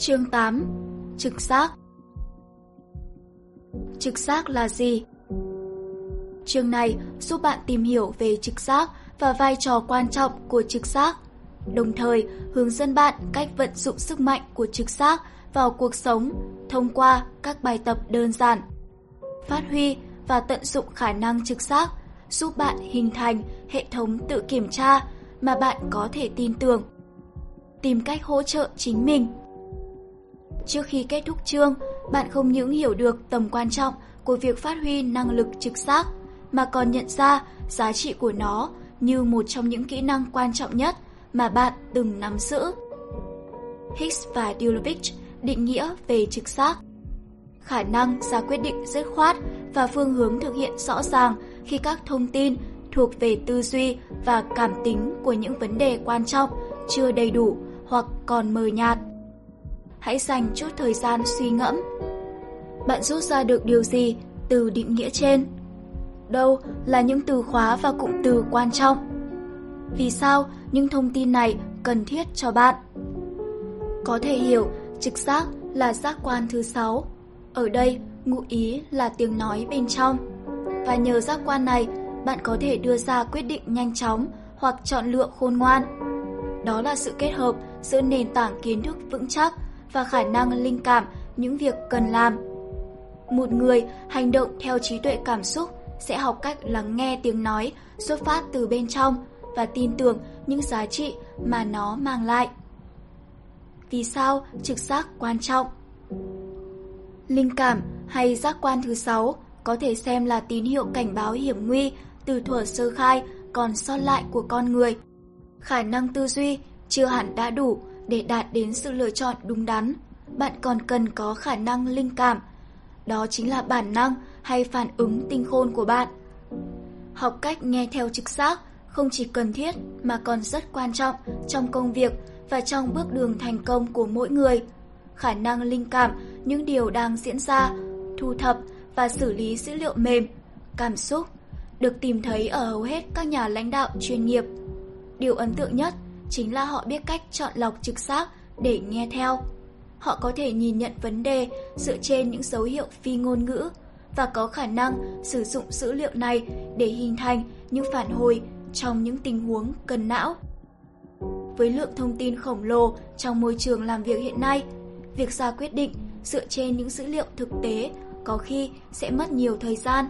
Chương 8 Trực giác Trực giác là gì? Chương này giúp bạn tìm hiểu về trực giác và vai trò quan trọng của trực giác, đồng thời hướng dẫn bạn cách vận dụng sức mạnh của trực giác vào cuộc sống thông qua các bài tập đơn giản. Phát huy và tận dụng khả năng trực giác giúp bạn hình thành hệ thống tự kiểm tra mà bạn có thể tin tưởng. Tìm cách hỗ trợ chính mình. Trước khi kết thúc chương, bạn không những hiểu được tầm quan trọng của việc phát huy năng lực trực giác, mà còn nhận ra giá trị của nó như một trong những kỹ năng quan trọng nhất mà bạn từng nắm giữ. Hicks và Dulovich định nghĩa về trực giác. Khả năng ra quyết định dứt khoát và phương hướng thực hiện rõ ràng khi các thông tin thuộc về tư duy và cảm tính của những vấn đề quan trọng chưa đầy đủ hoặc còn mờ nhạt. Hãy dành chút thời gian suy ngẫm. Bạn rút ra được điều gì từ định nghĩa trên? Đâu là những từ khóa và cụm từ quan trọng? Vì sao những thông tin này cần thiết cho bạn? Có thể hiểu trực giác là giác quan thứ sáu. Ở đây, ngụ ý là tiếng nói bên trong. Và nhờ giác quan này, bạn có thể đưa ra quyết định nhanh chóng hoặc chọn lựa khôn ngoan. Đó là sự kết hợp giữa nền tảng kiến thức vững chắc và khả năng linh cảm, những việc cần làm. Một người hành động theo trí tuệ cảm xúc sẽ học cách lắng nghe tiếng nói, xuất phát từ bên trong và tin tưởng những giá trị mà nó mang lại. Vì sao trực giác quan trọng? Linh cảm hay giác quan thứ sáu có thể xem là tín hiệu cảnh báo hiểm nguy từ thuở sơ khai còn sót lại của con người. Khả năng tư duy chưa hẳn đã đủ để đạt đến sự lựa chọn đúng đắn. Bạn còn cần có khả năng linh cảm. Đó chính là bản năng hay phản ứng tinh khôn của bạn. Học cách nghe theo trực giác không chỉ cần thiết mà còn rất quan trọng trong công việc và trong bước đường thành công của mỗi người. Khả năng linh cảm những điều đang diễn ra, thu thập và xử lý dữ liệu mềm, cảm xúc được tìm thấy ở hầu hết các nhà lãnh đạo chuyên nghiệp. Điều ấn tượng nhất chính là họ biết cách chọn lọc trực giác để nghe theo. Họ có thể nhìn nhận vấn đề dựa trên những dấu hiệu phi ngôn ngữ và có khả năng sử dụng dữ liệu này để hình thành những phản hồi trong những tình huống cần não. Với lượng thông tin khổng lồ trong môi trường làm việc hiện nay, việc ra quyết định dựa trên những dữ liệu thực tế có khi sẽ mất nhiều thời gian.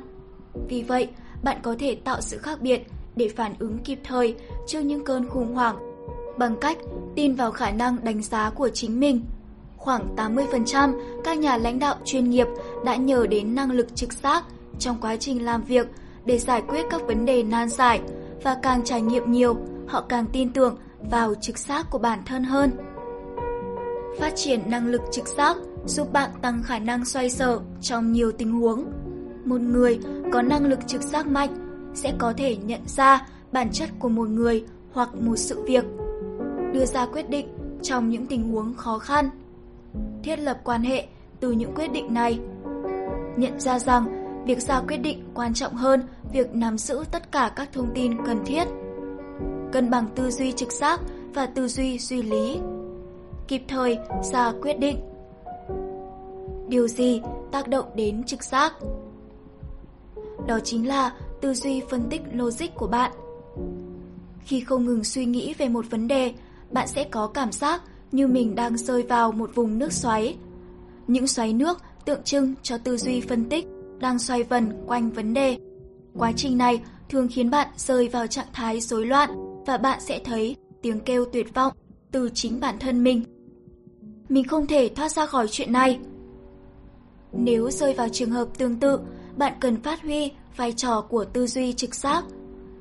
Vì vậy, bạn có thể tạo sự khác biệt để phản ứng kịp thời trước những cơn khủng hoảng bằng cách tin vào khả năng đánh giá của chính mình. Khoảng 80% các nhà lãnh đạo chuyên nghiệp đã nhờ đến năng lực trực giác trong quá trình làm việc để giải quyết các vấn đề nan giải và càng trải nghiệm nhiều, họ càng tin tưởng vào trực giác của bản thân hơn. Phát triển năng lực trực giác giúp bạn tăng khả năng xoay sở trong nhiều tình huống. Một người có năng lực trực giác mạnh sẽ có thể nhận ra bản chất của một người hoặc một sự việc, đưa ra quyết định trong những tình huống khó khăn, thiết lập quan hệ từ những quyết định này. Nhận ra rằng việc ra quyết định quan trọng hơn việc nắm giữ tất cả các thông tin cần thiết. Cân bằng tư duy trực giác và tư duy duy lý. Kịp thời ra quyết định. Điều gì tác động đến trực giác? Đó chính là tư duy phân tích logic của bạn. Khi không ngừng suy nghĩ về một vấn đề, bạn sẽ có cảm giác như mình đang rơi vào một vùng nước xoáy. Những xoáy nước tượng trưng cho tư duy phân tích đang xoay vần quanh vấn đề. Quá trình này thường khiến bạn rơi vào trạng thái rối loạn và bạn sẽ thấy tiếng kêu tuyệt vọng từ chính bản thân mình. Mình không thể thoát ra khỏi chuyện này. Nếu rơi vào trường hợp tương tự, bạn cần phát huy vai trò của tư duy trực giác.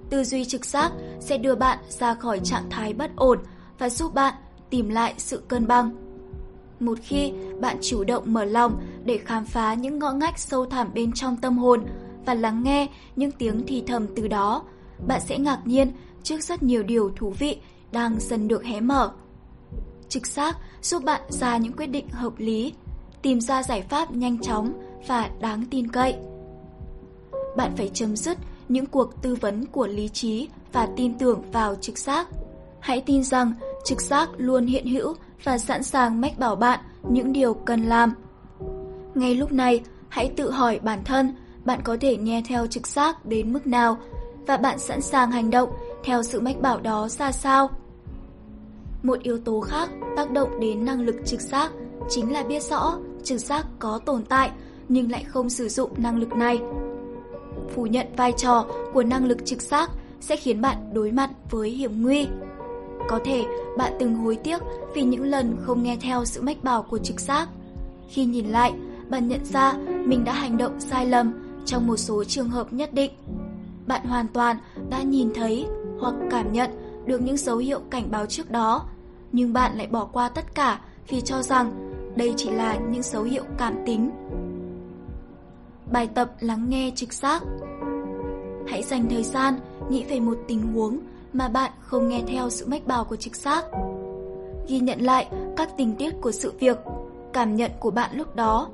Tư duy trực giác sẽ đưa bạn ra khỏi trạng thái bất ổn và giúp bạn tìm lại sự cân bằng. Một khi bạn chủ động mở lòng để khám phá những ngõ ngách sâu thẳm bên trong tâm hồn và lắng nghe những tiếng thì thầm từ đó, bạn sẽ ngạc nhiên trước rất nhiều điều thú vị đang dần được hé mở. Trực giác giúp bạn ra những quyết định hợp lý, tìm ra giải pháp nhanh chóng và đáng tin cậy. Bạn phải chấm dứt những cuộc tư vấn của lý trí và tin tưởng vào trực giác. Hãy tin rằng trực giác luôn hiện hữu và sẵn sàng mách bảo bạn những điều cần làm. Ngay lúc này, hãy tự hỏi bản thân bạn có thể nghe theo trực giác đến mức nào và bạn sẵn sàng hành động theo sự mách bảo đó ra sao. Một yếu tố khác tác động đến năng lực trực giác chính là biết rõ trực giác có tồn tại nhưng lại không sử dụng năng lực này. Phủ nhận vai trò của năng lực trực giác sẽ khiến bạn đối mặt với hiểm nguy. Có thể bạn từng hối tiếc vì những lần không nghe theo sự mách bảo của trực giác. Khi nhìn lại, bạn nhận ra mình đã hành động sai lầm trong một số trường hợp nhất định. Bạn hoàn toàn đã nhìn thấy hoặc cảm nhận được những dấu hiệu cảnh báo trước đó, nhưng bạn lại bỏ qua tất cả vì cho rằng đây chỉ là những dấu hiệu cảm tính. Bài tập lắng nghe trực giác Hãy dành thời gian nghĩ về một tình huống mà bạn không nghe theo sự mách bảo của trực giác. Ghi nhận lại các tình tiết của sự việc, cảm nhận của bạn lúc đó,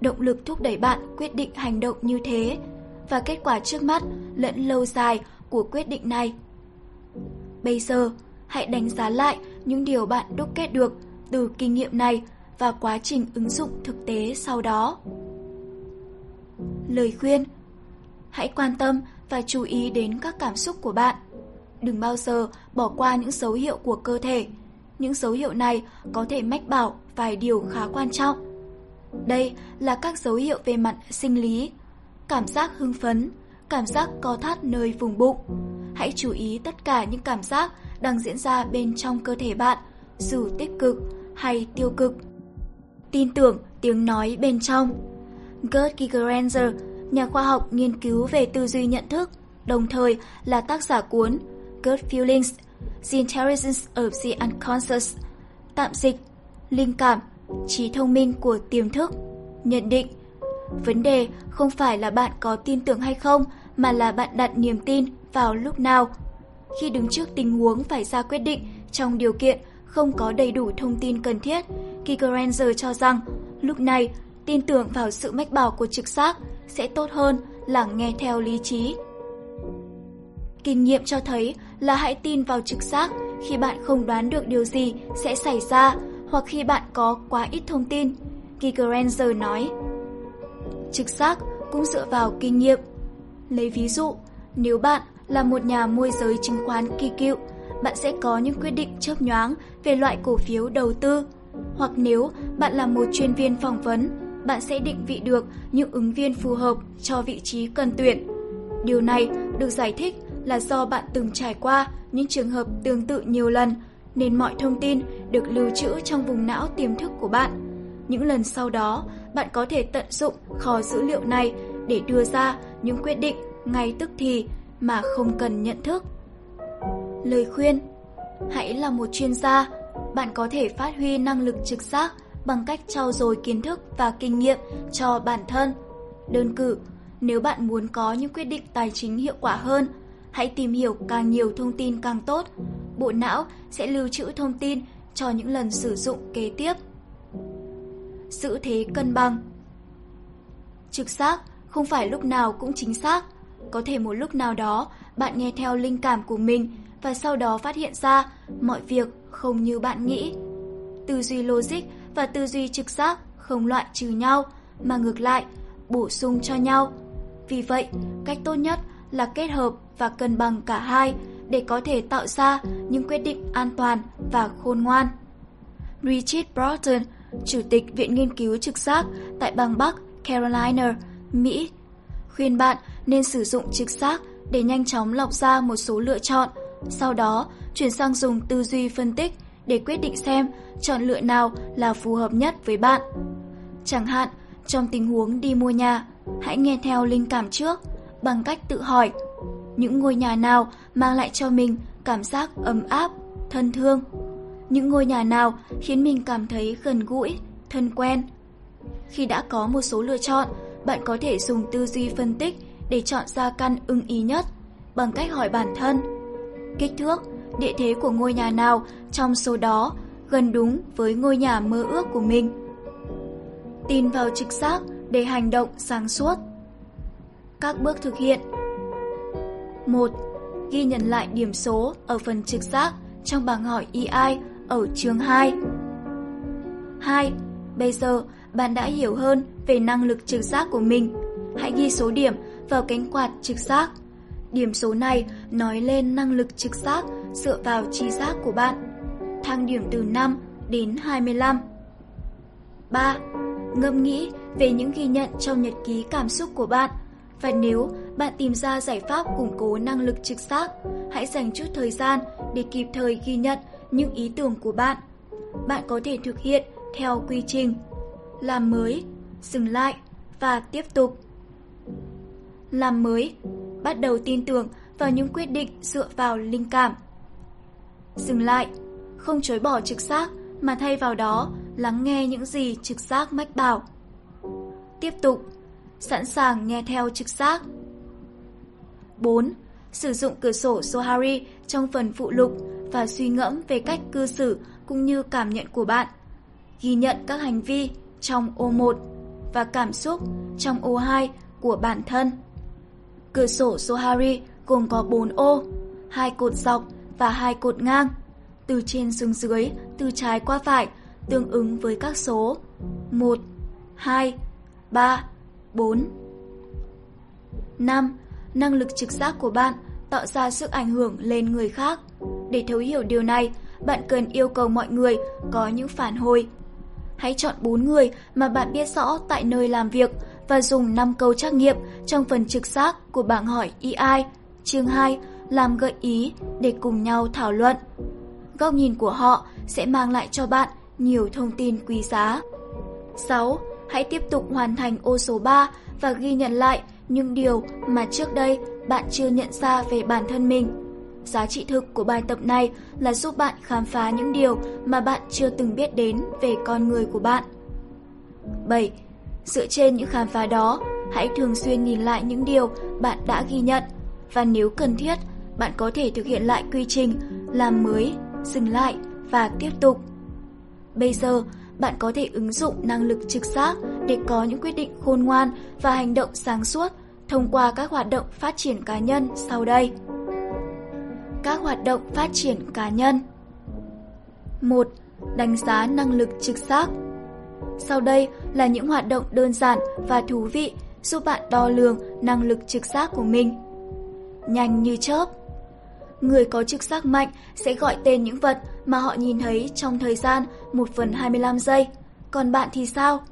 động lực thúc đẩy bạn quyết định hành động như thế và kết quả trước mắt lẫn lâu dài của quyết định này. Bây giờ, hãy đánh giá lại những điều bạn đúc kết được từ kinh nghiệm này và quá trình ứng dụng thực tế sau đó. Lời khuyên Hãy quan tâm và chú ý đến các cảm xúc của bạn. Đừng bao giờ bỏ qua những dấu hiệu của cơ thể. Những dấu hiệu này có thể mách bảo vài điều khá quan trọng. Đây là các dấu hiệu về mặt sinh lý. Cảm giác hưng phấn, cảm giác co thắt nơi vùng bụng. Hãy chú ý tất cả những cảm giác đang diễn ra bên trong cơ thể bạn, dù tích cực hay tiêu cực. Tin tưởng tiếng nói bên trong. Gerd Gigerenzer, nhà khoa học nghiên cứu về tư duy nhận thức, đồng thời là tác giả cuốn Good Feelings, The Intelligence of the Unconscious, tạm dịch, linh cảm, trí thông minh của tiềm thức, nhận định. Vấn đề không phải là bạn có tin tưởng hay không, mà là bạn đặt niềm tin vào lúc nào. Khi đứng trước tình huống phải ra quyết định trong điều kiện không có đầy đủ thông tin cần thiết, Gigerenzer cho rằng lúc này tin tưởng vào sự mách bảo của trực giác sẽ tốt hơn là nghe theo lý trí. Kinh nghiệm cho thấy là hãy tin vào trực giác khi bạn không đoán được điều gì sẽ xảy ra hoặc khi bạn có quá ít thông tin. Gigerenzer nói. Trực giác cũng dựa vào kinh nghiệm. Lấy ví dụ, nếu bạn là một nhà môi giới chứng khoán kỳ cựu, bạn sẽ có những quyết định chớp nhoáng về loại cổ phiếu đầu tư. Hoặc nếu bạn là một chuyên viên phỏng vấn, bạn sẽ định vị được những ứng viên phù hợp cho vị trí cần tuyển. Điều này được giải thích là do bạn từng trải qua những trường hợp tương tự nhiều lần, nên mọi thông tin được lưu trữ trong vùng não tiềm thức của bạn. Những lần sau đó, bạn có thể tận dụng kho dữ liệu này để đưa ra những quyết định ngay tức thì mà không cần nhận thức. Lời khuyên Hãy là một chuyên gia, bạn có thể phát huy năng lực trực giác bằng cách trau dồi kiến thức và kinh nghiệm cho bản thân. Đơn cử, nếu bạn muốn có những quyết định tài chính hiệu quả hơn, hãy tìm hiểu càng nhiều thông tin càng tốt. Bộ não sẽ lưu trữ thông tin cho những lần sử dụng kế tiếp. Giữ thế cân bằng Trực giác không phải lúc nào cũng chính xác. Có thể một lúc nào đó bạn nghe theo linh cảm của mình và sau đó phát hiện ra mọi việc không như bạn nghĩ. Tư duy logic và tư duy trực giác không loại trừ nhau mà ngược lại bổ sung cho nhau. Vì vậy, cách tốt nhất là kết hợp và cân bằng cả hai để có thể tạo ra những quyết định an toàn và khôn ngoan. Richard Broughton, Chủ tịch Viện Nghiên cứu Trực giác tại bang Bắc Carolina, Mỹ, khuyên bạn nên sử dụng trực giác để nhanh chóng lọc ra một số lựa chọn, sau đó chuyển sang dùng tư duy phân tích để quyết định xem chọn lựa nào là phù hợp nhất với bạn. Chẳng hạn, trong tình huống đi mua nhà, hãy nghe theo linh cảm trước bằng cách tự hỏi những ngôi nhà nào mang lại cho mình cảm giác ấm áp, thân thương. Những ngôi nhà nào khiến mình cảm thấy gần gũi, thân quen. Khi đã có một số lựa chọn, bạn có thể dùng tư duy phân tích để chọn ra căn ưng ý nhất bằng cách hỏi bản thân kích thước, địa thế của ngôi nhà nào trong số đó gần đúng với ngôi nhà mơ ước của mình. Tin vào trực giác để hành động sáng suốt. Các bước thực hiện 1. Ghi nhận lại điểm số ở phần trực giác trong bảng hỏi EI ở chương 2. 2. Bây giờ, bạn đã hiểu hơn về năng lực trực giác của mình. Hãy ghi số điểm vào cánh quạt trực giác. Điểm số này nói lên năng lực trực giác dựa vào trí giác của bạn. Thang điểm từ 5 đến 25. 3. Ngâm nghĩ về những ghi nhận trong nhật ký cảm xúc của bạn. Và nếu bạn tìm ra giải pháp củng cố năng lực trực giác, hãy dành chút thời gian để kịp thời ghi nhận những ý tưởng của bạn. Bạn có thể thực hiện theo quy trình làm mới, dừng lại và tiếp tục. Làm mới, bắt đầu tin tưởng vào những quyết định dựa vào linh cảm. Dừng lại, không chối bỏ trực giác mà thay vào đó lắng nghe những gì trực giác mách bảo. Tiếp tục, sẵn sàng nghe theo trực giác. 4. Sử dụng cửa sổ Sohari trong phần phụ lục và suy ngẫm về cách cư xử cũng như cảm nhận của bạn. Ghi nhận các hành vi trong ô 1 và cảm xúc trong ô 2 của bản thân. Cửa sổ Sohari gồm có 4 ô, hai cột dọc và hai cột ngang, từ trên xuống dưới, từ trái qua phải, tương ứng với các số 1, 2, 3, 4. 5. Năng lực trực giác của bạn tạo ra sức ảnh hưởng lên người khác. Để thấu hiểu điều này, bạn cần yêu cầu mọi người có những phản hồi. Hãy chọn 4 người mà bạn biết rõ tại nơi làm việc và dùng 5 câu trắc nghiệm trong phần trực giác của bảng hỏi EI chương 2 làm gợi ý để cùng nhau thảo luận. Góc nhìn của họ sẽ mang lại cho bạn nhiều thông tin quý giá. 6. Hãy tiếp tục hoàn thành ô số 3 và ghi nhận lại những điều mà trước đây bạn chưa nhận ra về bản thân mình. Giá trị thực của bài tập này là giúp bạn khám phá những điều mà bạn chưa từng biết đến về con người của bạn. 7. Dựa trên những khám phá đó, hãy thường xuyên nhìn lại những điều bạn đã ghi nhận và nếu cần thiết, bạn có thể thực hiện lại quy trình làm mới, dừng lại và tiếp tục. Bây giờ, bạn có thể ứng dụng năng lực trực giác để có những quyết định khôn ngoan và hành động sáng suốt thông qua các hoạt động phát triển cá nhân sau đây. Các hoạt động phát triển cá nhân 1. Đánh giá năng lực trực giác Sau đây là những hoạt động đơn giản và thú vị giúp bạn đo lường năng lực trực giác của mình. Nhanh như chớp Người có trực giác mạnh sẽ gọi tên những vật mà họ nhìn thấy trong thời gian 1 phần 25 giây. Còn bạn thì sao?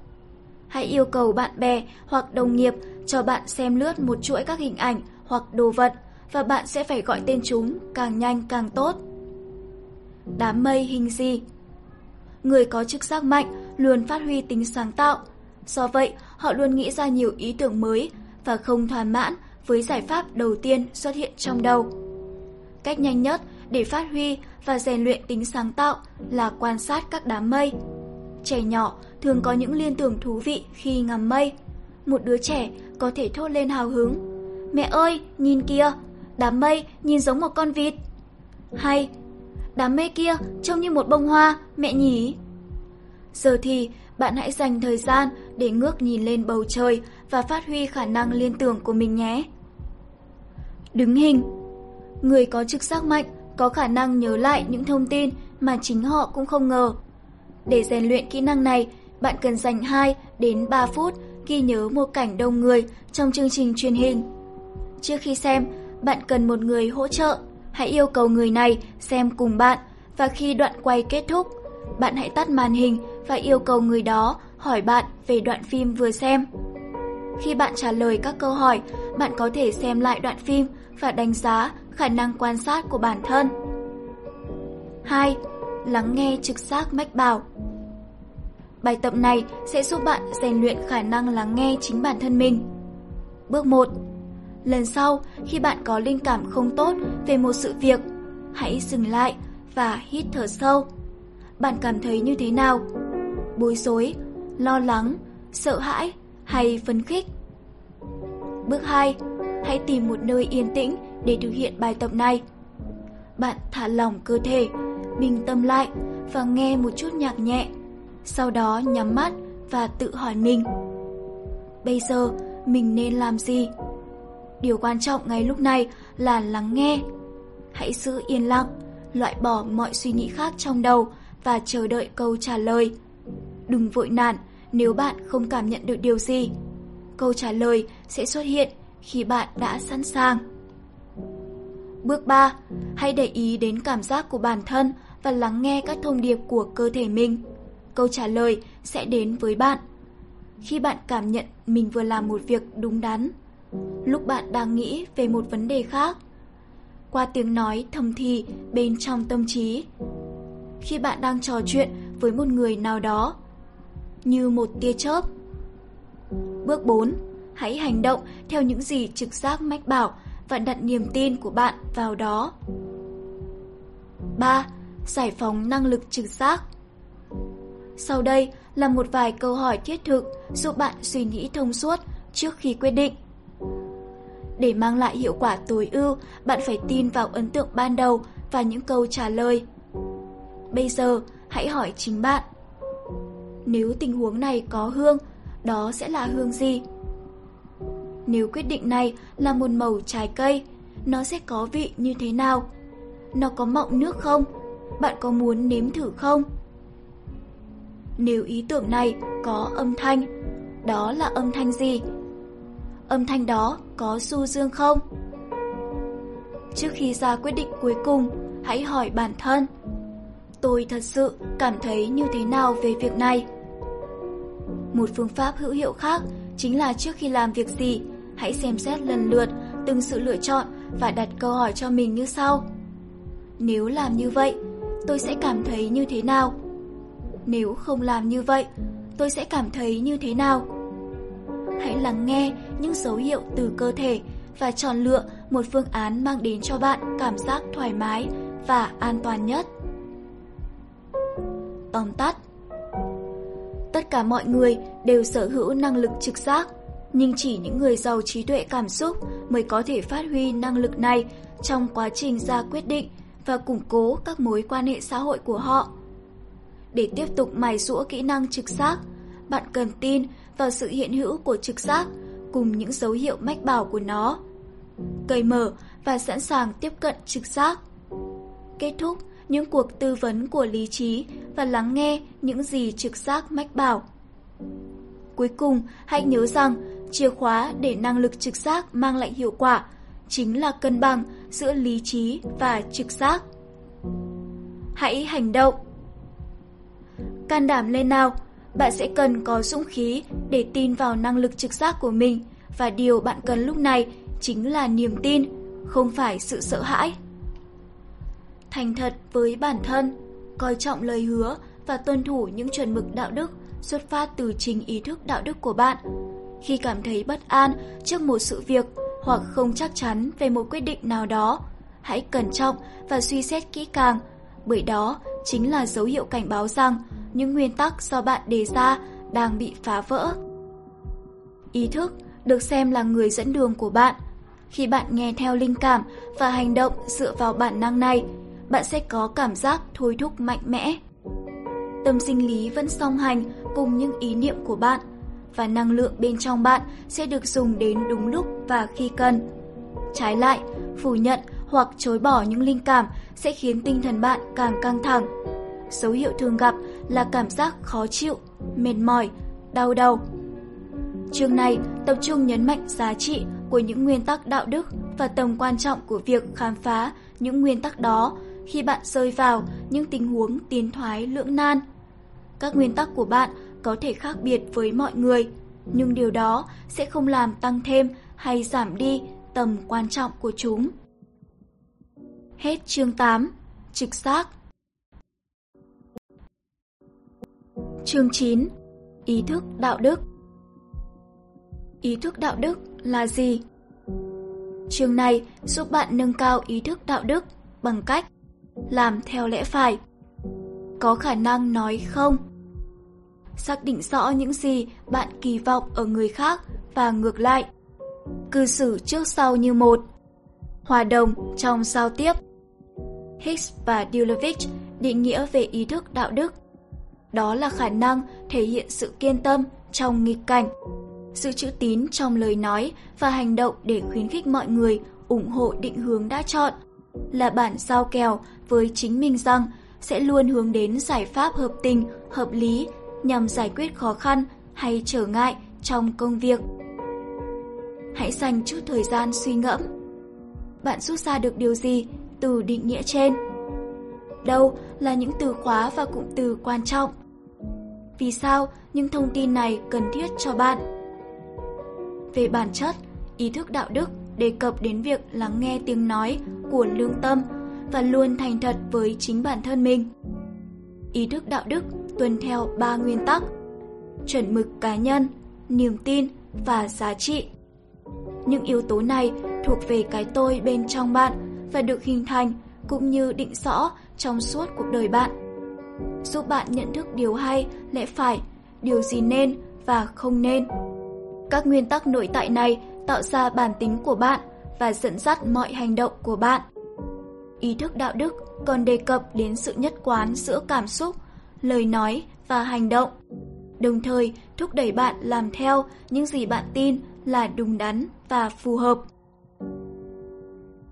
Hãy yêu cầu bạn bè hoặc đồng nghiệp cho bạn xem lướt một chuỗi các hình ảnh hoặc đồ vật và bạn sẽ phải gọi tên chúng càng nhanh càng tốt. Đám mây hình gì? Người có chức giác mạnh luôn phát huy tính sáng tạo. Do vậy, họ luôn nghĩ ra nhiều ý tưởng mới và không thỏa mãn với giải pháp đầu tiên xuất hiện trong đầu. Cách nhanh nhất để phát huy và rèn luyện tính sáng tạo là quan sát các đám mây. Trẻ nhỏ thường có những liên tưởng thú vị khi ngắm mây. Một đứa trẻ có thể thốt lên hào hứng. Mẹ ơi, nhìn kìa, đám mây nhìn giống một con vịt. Hay, đám mây kia trông như một bông hoa, mẹ nhỉ? Giờ thì bạn hãy dành thời gian để ngước nhìn lên bầu trời và phát huy khả năng liên tưởng của mình nhé. Đứng hình Người có trực giác mạnh có khả năng nhớ lại những thông tin mà chính họ cũng không ngờ. Để rèn luyện kỹ năng này, bạn cần dành 2 đến 3 phút ghi nhớ một cảnh đông người trong chương trình truyền hình. Trước khi xem, bạn cần một người hỗ trợ. Hãy yêu cầu người này xem cùng bạn và khi đoạn quay kết thúc, bạn hãy tắt màn hình và yêu cầu người đó hỏi bạn về đoạn phim vừa xem. Khi bạn trả lời các câu hỏi, bạn có thể xem lại đoạn phim và đánh giá khả năng quan sát của bản thân. 2. Lắng nghe trực giác mách bảo Bài tập này sẽ giúp bạn rèn luyện khả năng lắng nghe chính bản thân mình. Bước 1. Lần sau, khi bạn có linh cảm không tốt về một sự việc, hãy dừng lại và hít thở sâu. Bạn cảm thấy như thế nào? Bối rối, lo lắng, sợ hãi hay phấn khích? Bước 2. Hãy tìm một nơi yên tĩnh để thực hiện bài tập này. Bạn thả lỏng cơ thể, bình tâm lại và nghe một chút nhạc nhẹ. Sau đó nhắm mắt và tự hỏi mình. Bây giờ mình nên làm gì? Điều quan trọng ngay lúc này là lắng nghe. Hãy giữ yên lặng, loại bỏ mọi suy nghĩ khác trong đầu và chờ đợi câu trả lời. Đừng vội nản nếu bạn không cảm nhận được điều gì. Câu trả lời sẽ xuất hiện khi bạn đã sẵn sàng. Bước 3. Hãy để ý đến cảm giác của bản thân và lắng nghe các thông điệp của cơ thể mình. Câu trả lời sẽ đến với bạn. Khi bạn cảm nhận mình vừa làm một việc đúng đắn, lúc bạn đang nghĩ về một vấn đề khác, qua tiếng nói thầm thì bên trong tâm trí. Khi bạn đang trò chuyện với một người nào đó, như một tia chớp. Bước 4. Hãy hành động theo những gì trực giác mách bảo và đặt niềm tin của bạn vào đó. 3. Giải phóng năng lực trực giác Sau đây là một vài câu hỏi thiết thực giúp bạn suy nghĩ thông suốt trước khi quyết định. Để mang lại hiệu quả tối ưu, bạn phải tin vào ấn tượng ban đầu và những câu trả lời. Bây giờ, hãy hỏi chính bạn. Nếu tình huống này có hương, đó sẽ là hương gì? Nếu quyết định này là một màu trái cây, nó sẽ có vị như thế nào? Nó có mọng nước không? Bạn có muốn nếm thử không? Nếu ý tưởng này có âm thanh, đó là âm thanh gì? Âm thanh đó có su dương không? Trước khi ra quyết định cuối cùng, hãy hỏi bản thân. Tôi thật sự cảm thấy như thế nào về việc này? Một phương pháp hữu hiệu khác chính là trước khi làm việc gì, hãy xem xét lần lượt từng sự lựa chọn và đặt câu hỏi cho mình như sau. Nếu làm như vậy, tôi sẽ cảm thấy như thế nào? Nếu không làm như vậy, tôi sẽ cảm thấy như thế nào? Hãy lắng nghe những dấu hiệu từ cơ thể và chọn lựa một phương án mang đến cho bạn cảm giác thoải mái và an toàn nhất. Tóm tắt Tất cả mọi người đều sở hữu năng lực trực giác, nhưng chỉ những người giàu trí tuệ cảm xúc mới có thể phát huy năng lực này trong quá trình ra quyết định và củng cố các mối quan hệ xã hội của họ. Để tiếp tục mài rũa kỹ năng trực giác, bạn cần tin vào sự hiện hữu của trực giác cùng những dấu hiệu mách bảo của nó. Cởi mở và sẵn sàng tiếp cận trực giác. Kết thúc những cuộc tư vấn của lý trí và lắng nghe những gì trực giác mách bảo. Cuối cùng, hãy nhớ rằng chìa khóa để năng lực trực giác mang lại hiệu quả chính là cân bằng giữa lý trí và trực giác. Hãy hành động. Can đảm lên nào, bạn sẽ cần có dũng khí để tin vào năng lực trực giác của mình và điều bạn cần lúc này chính là niềm tin, không phải sự sợ hãi thành thật với bản thân, coi trọng lời hứa và tuân thủ những chuẩn mực đạo đức xuất phát từ chính ý thức đạo đức của bạn. Khi cảm thấy bất an trước một sự việc hoặc không chắc chắn về một quyết định nào đó, hãy cẩn trọng và suy xét kỹ càng, bởi đó chính là dấu hiệu cảnh báo rằng những nguyên tắc do bạn đề ra đang bị phá vỡ. Ý thức được xem là người dẫn đường của bạn. Khi bạn nghe theo linh cảm và hành động dựa vào bản năng này, bạn sẽ có cảm giác thôi thúc mạnh mẽ. Tâm sinh lý vẫn song hành cùng những ý niệm của bạn và năng lượng bên trong bạn sẽ được dùng đến đúng lúc và khi cần. Trái lại, phủ nhận hoặc chối bỏ những linh cảm sẽ khiến tinh thần bạn càng căng thẳng. Dấu hiệu thường gặp là cảm giác khó chịu, mệt mỏi, đau đầu. Chương này tập trung nhấn mạnh giá trị của những nguyên tắc đạo đức và tầm quan trọng của việc khám phá những nguyên tắc đó khi bạn rơi vào những tình huống tiến thoái lưỡng nan. Các nguyên tắc của bạn có thể khác biệt với mọi người, nhưng điều đó sẽ không làm tăng thêm hay giảm đi tầm quan trọng của chúng. Hết chương 8. Trực giác Chương 9. Ý thức đạo đức Ý thức đạo đức là gì? Chương này giúp bạn nâng cao ý thức đạo đức bằng cách làm theo lẽ phải. Có khả năng nói không. Xác định rõ những gì bạn kỳ vọng ở người khác và ngược lại. Cư xử trước sau như một. Hòa đồng trong giao tiếp. Hicks và Dulovich định nghĩa về ý thức đạo đức. Đó là khả năng thể hiện sự kiên tâm trong nghịch cảnh, sự chữ tín trong lời nói và hành động để khuyến khích mọi người ủng hộ định hướng đã chọn, là bản giao kèo với chính mình rằng sẽ luôn hướng đến giải pháp hợp tình, hợp lý nhằm giải quyết khó khăn hay trở ngại trong công việc. Hãy dành chút thời gian suy ngẫm. Bạn rút ra được điều gì từ định nghĩa trên? Đâu là những từ khóa và cụm từ quan trọng? Vì sao những thông tin này cần thiết cho bạn? Về bản chất, ý thức đạo đức đề cập đến việc lắng nghe tiếng nói của lương tâm và luôn thành thật với chính bản thân mình. Ý thức đạo đức tuân theo ba nguyên tắc: chuẩn mực cá nhân, niềm tin và giá trị. Những yếu tố này thuộc về cái tôi bên trong bạn và được hình thành cũng như định rõ trong suốt cuộc đời bạn. Giúp bạn nhận thức điều hay, lẽ phải, điều gì nên và không nên. Các nguyên tắc nội tại này tạo ra bản tính của bạn và dẫn dắt mọi hành động của bạn. Ý thức đạo đức còn đề cập đến sự nhất quán giữa cảm xúc, lời nói và hành động, đồng thời thúc đẩy bạn làm theo những gì bạn tin là đúng đắn và phù hợp.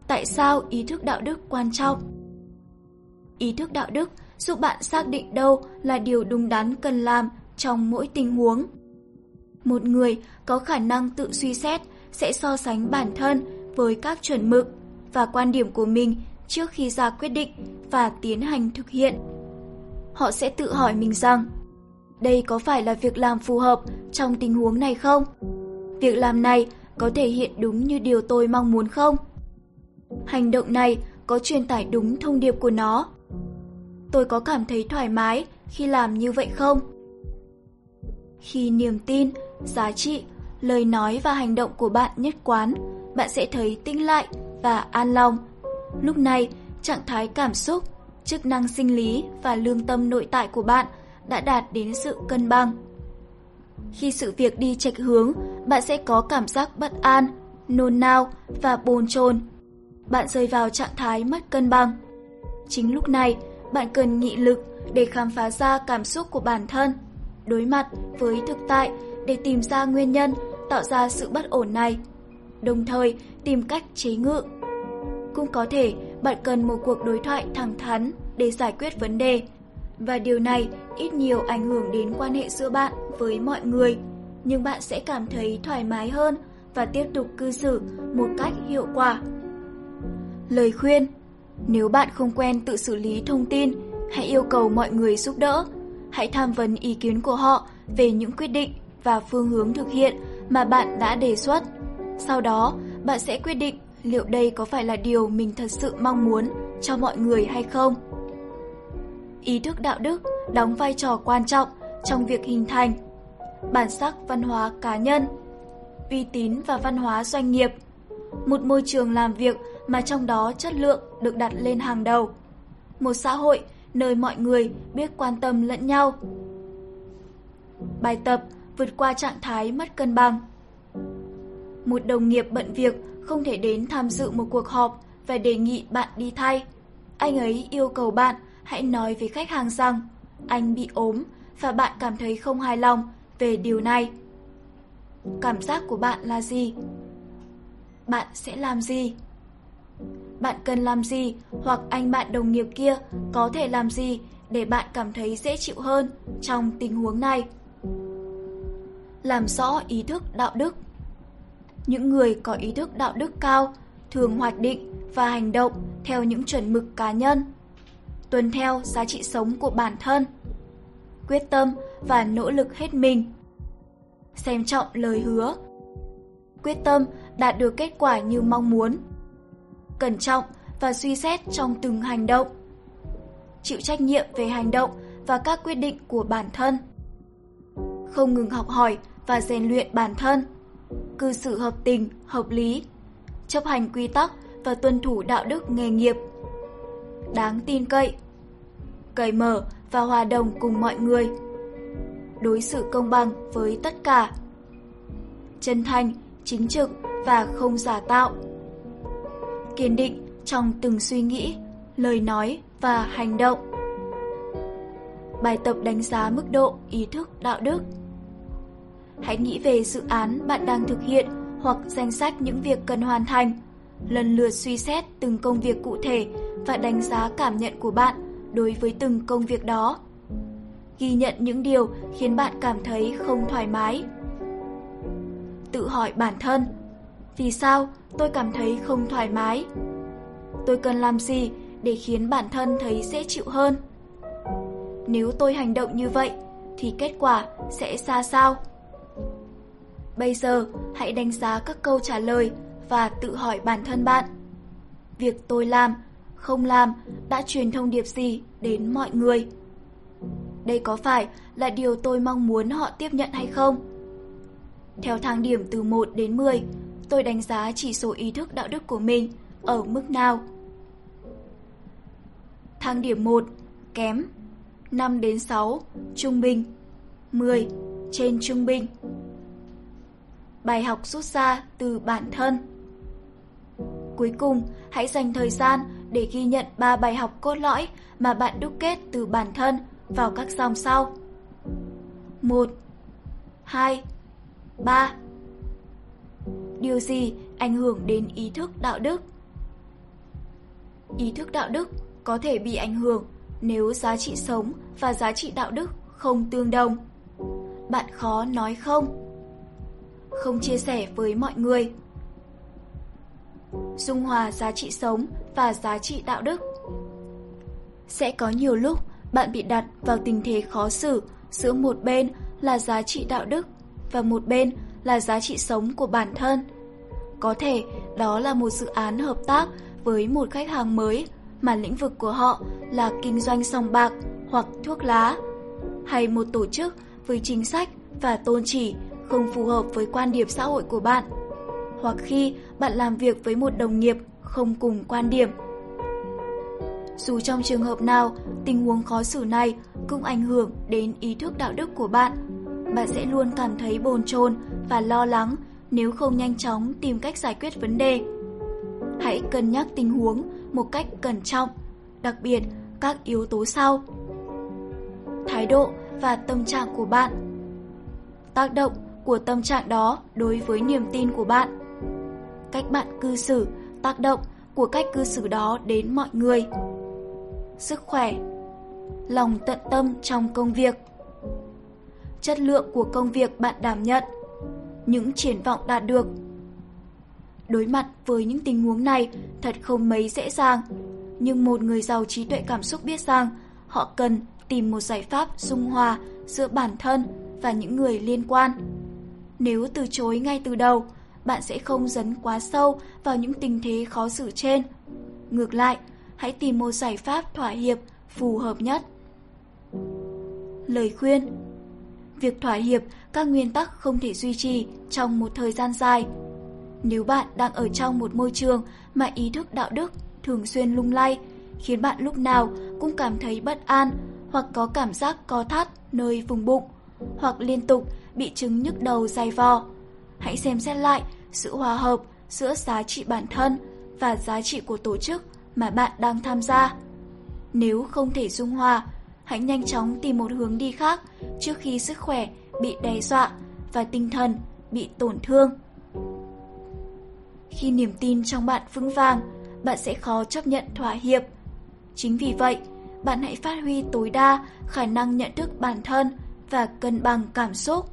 Tại sao ý thức đạo đức quan trọng? Ý thức đạo đức giúp bạn xác định đâu là điều đúng đắn cần làm trong mỗi tình huống. Một người có khả năng tự suy xét sẽ so sánh bản thân với các chuẩn mực và quan điểm của mình trước khi ra quyết định và tiến hành thực hiện. Họ sẽ tự hỏi mình rằng, đây có phải là việc làm phù hợp trong tình huống này không? Việc làm này có thể hiện đúng như điều tôi mong muốn không? Hành động này có truyền tải đúng thông điệp của nó? Tôi có cảm thấy thoải mái khi làm như vậy không? Khi niềm tin, giá trị, lời nói và hành động của bạn nhất quán, bạn sẽ thấy tinh lại và an lòng. Lúc này, trạng thái cảm xúc, chức năng sinh lý và lương tâm nội tại của bạn đã đạt đến sự cân bằng. Khi sự việc đi chệch hướng, bạn sẽ có cảm giác bất an, nôn nao và bồn chồn. Bạn rơi vào trạng thái mất cân bằng. Chính lúc này, bạn cần nghị lực để khám phá ra cảm xúc của bản thân, đối mặt với thực tại để tìm ra nguyên nhân tạo ra sự bất ổn này, đồng thời tìm cách chế ngự. Cũng có thể bạn cần một cuộc đối thoại thẳng thắn để giải quyết vấn đề, và điều này ít nhiều ảnh hưởng đến quan hệ giữa bạn với mọi người, nhưng bạn sẽ cảm thấy thoải mái hơn và tiếp tục cư xử một cách hiệu quả. Lời khuyên Nếu bạn không quen tự xử lý thông tin, hãy yêu cầu mọi người giúp đỡ. Hãy tham vấn ý kiến của họ về những quyết định và phương hướng thực hiện mà bạn đã đề xuất. Sau đó, bạn sẽ quyết định liệu đây có phải là điều mình thật sự mong muốn cho mọi người hay không. Ý thức đạo đức đóng vai trò quan trọng trong việc hình thành bản sắc văn hóa cá nhân, uy tín và văn hóa doanh nghiệp, một môi trường làm việc mà trong đó chất lượng được đặt lên hàng đầu, một xã hội nơi mọi người biết quan tâm lẫn nhau. Bài tập vượt qua trạng thái mất cân bằng. Một đồng nghiệp bận việc không thể đến tham dự một cuộc họp và đề nghị bạn đi thay. Anh ấy yêu cầu bạn hãy nói với khách hàng rằng, anh bị ốm và bạn cảm thấy không hài lòng về điều này. Cảm giác của bạn là gì? Bạn sẽ làm gì? Bạn cần làm gì hoặc anh bạn đồng nghiệp kia có thể làm gì để bạn cảm thấy dễ chịu hơn trong tình huống này? Làm rõ ý thức, đạo đức những người có ý thức đạo đức cao thường hoạch định và hành động theo những chuẩn mực cá nhân, tuân theo giá trị sống của bản thân, quyết tâm và nỗ lực hết mình, xem trọng lời hứa, quyết tâm đạt được kết quả như mong muốn, cẩn trọng và suy xét trong từng hành động, chịu trách nhiệm về hành động và các quyết định của bản thân, không ngừng học hỏi và rèn luyện bản thân, cư xử hợp tình, hợp lý, chấp hành quy tắc và tuân thủ đạo đức nghề nghiệp. Đáng tin cậy, cởi mở và hòa đồng cùng mọi người. Đối xử công bằng với tất cả. Chân thành, chính trực và không giả tạo. Kiên định trong từng suy nghĩ, lời nói và hành động. Bài tập đánh giá mức độ ý thức đạo đức Hãy nghĩ về dự án bạn đang thực hiện hoặc danh sách những việc cần hoàn thành. Lần lượt suy xét từng công việc cụ thể và đánh giá cảm nhận của bạn đối với từng công việc đó. ghi nhận những điều khiến bạn cảm thấy không thoải mái. Tự hỏi bản thân, vì sao tôi cảm thấy không thoải mái? Tôi cần làm gì để khiến bản thân thấy dễ chịu hơn? Nếu tôi hành động như vậy thì kết quả sẽ ra sao? Bây giờ hãy đánh giá các câu trả lời và tự hỏi bản thân bạn. Việc tôi làm, không làm đã truyền thông điệp gì đến mọi người? Đây có phải là điều tôi mong muốn họ tiếp nhận hay không? Theo thang điểm từ 1 đến 10, tôi đánh giá chỉ số ý thức đạo đức của mình ở mức nào? Thang điểm 1, kém 5 đến 6, trung bình 10, trên trung bình Bài học rút ra từ bản thân Cuối cùng, hãy dành thời gian để ghi nhận 3 bài học cốt lõi mà bạn đúc kết từ bản thân vào các dòng sau. 1. 2. 3. Điều gì ảnh hưởng đến ý thức đạo đức? Ý thức đạo đức có thể bị ảnh hưởng nếu giá trị sống và giá trị đạo đức không tương đồng. Bạn khó nói không. Không chia sẻ với mọi người. Dung hòa giá trị sống và giá trị đạo đức. Sẽ có nhiều lúc bạn bị đặt vào tình thế khó xử giữa một bên là giá trị đạo đức và một bên là giá trị sống của bản thân. Có thể đó là một dự án hợp tác với một khách hàng mới mà lĩnh vực của họ là kinh doanh sòng bạc hoặc thuốc lá, hay một tổ chức với chính sách và tôn chỉ không phù hợp với quan điểm xã hội của bạn, hoặc khi bạn làm việc với một đồng nghiệp không cùng quan điểm. Dù trong trường hợp nào, tình huống khó xử này cũng ảnh hưởng đến ý thức đạo đức của bạn. Bạn sẽ luôn cảm thấy bồn chồn và lo lắng nếu không nhanh chóng tìm cách giải quyết vấn đề. Hãy cân nhắc tình huống một cách cẩn trọng, đặc biệt các yếu tố sau. Thái độ và tâm trạng của bạn Tác động của tâm trạng đó đối với niềm tin của bạn. Cách bạn cư xử, tác động của cách cư xử đó đến mọi người. Sức khỏe Lòng tận tâm trong công việc. Chất lượng của công việc bạn đảm nhận Những triển vọng đạt được. Đối mặt với những tình huống này thật không mấy dễ dàng, nhưng một người giàu trí tuệ cảm xúc biết rằng họ cần tìm một giải pháp dung hòa giữa bản thân và những người liên quan. Nếu từ chối ngay từ đầu, bạn sẽ không dấn quá sâu vào những tình thế khó xử trên. Ngược lại, hãy tìm một giải pháp thỏa hiệp phù hợp nhất. Lời khuyên Việc thỏa hiệp các nguyên tắc không thể duy trì trong một thời gian dài nếu bạn đang ở trong một môi trường mà ý thức đạo đức thường xuyên lung lay, khiến bạn lúc nào cũng cảm thấy bất an hoặc có cảm giác co thắt nơi vùng bụng, hoặc liên tục bị chứng nhức đầu dày vò, hãy xem xét lại sự hòa hợp giữa giá trị bản thân và giá trị của tổ chức mà bạn đang tham gia. Nếu không thể dung hòa, hãy nhanh chóng tìm một hướng đi khác trước khi sức khỏe bị đe dọa và tinh thần bị tổn thương. Khi niềm tin trong bạn vững vàng, bạn sẽ khó chấp nhận thỏa hiệp. Chính vì vậy, bạn hãy phát huy tối đa khả năng nhận thức bản thân và cân bằng cảm xúc.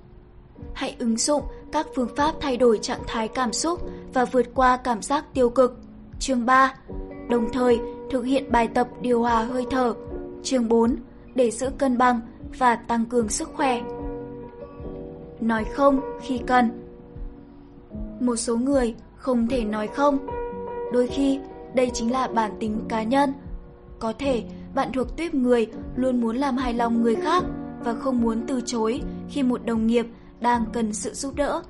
Hãy ứng dụng các phương pháp thay đổi trạng thái cảm xúc và vượt qua cảm giác tiêu cực. Chương 3. Đồng thời thực hiện bài tập điều hòa hơi thở. Chương 4. Để giữ cân bằng và tăng cường sức khỏe. Nói không khi cần. Một số người không thể nói không. Đôi khi, đây chính là bản tính cá nhân. Có thể bạn thuộc tuyếp người luôn muốn làm hài lòng người khác và không muốn từ chối khi một đồng nghiệp đang cần sự giúp đỡ.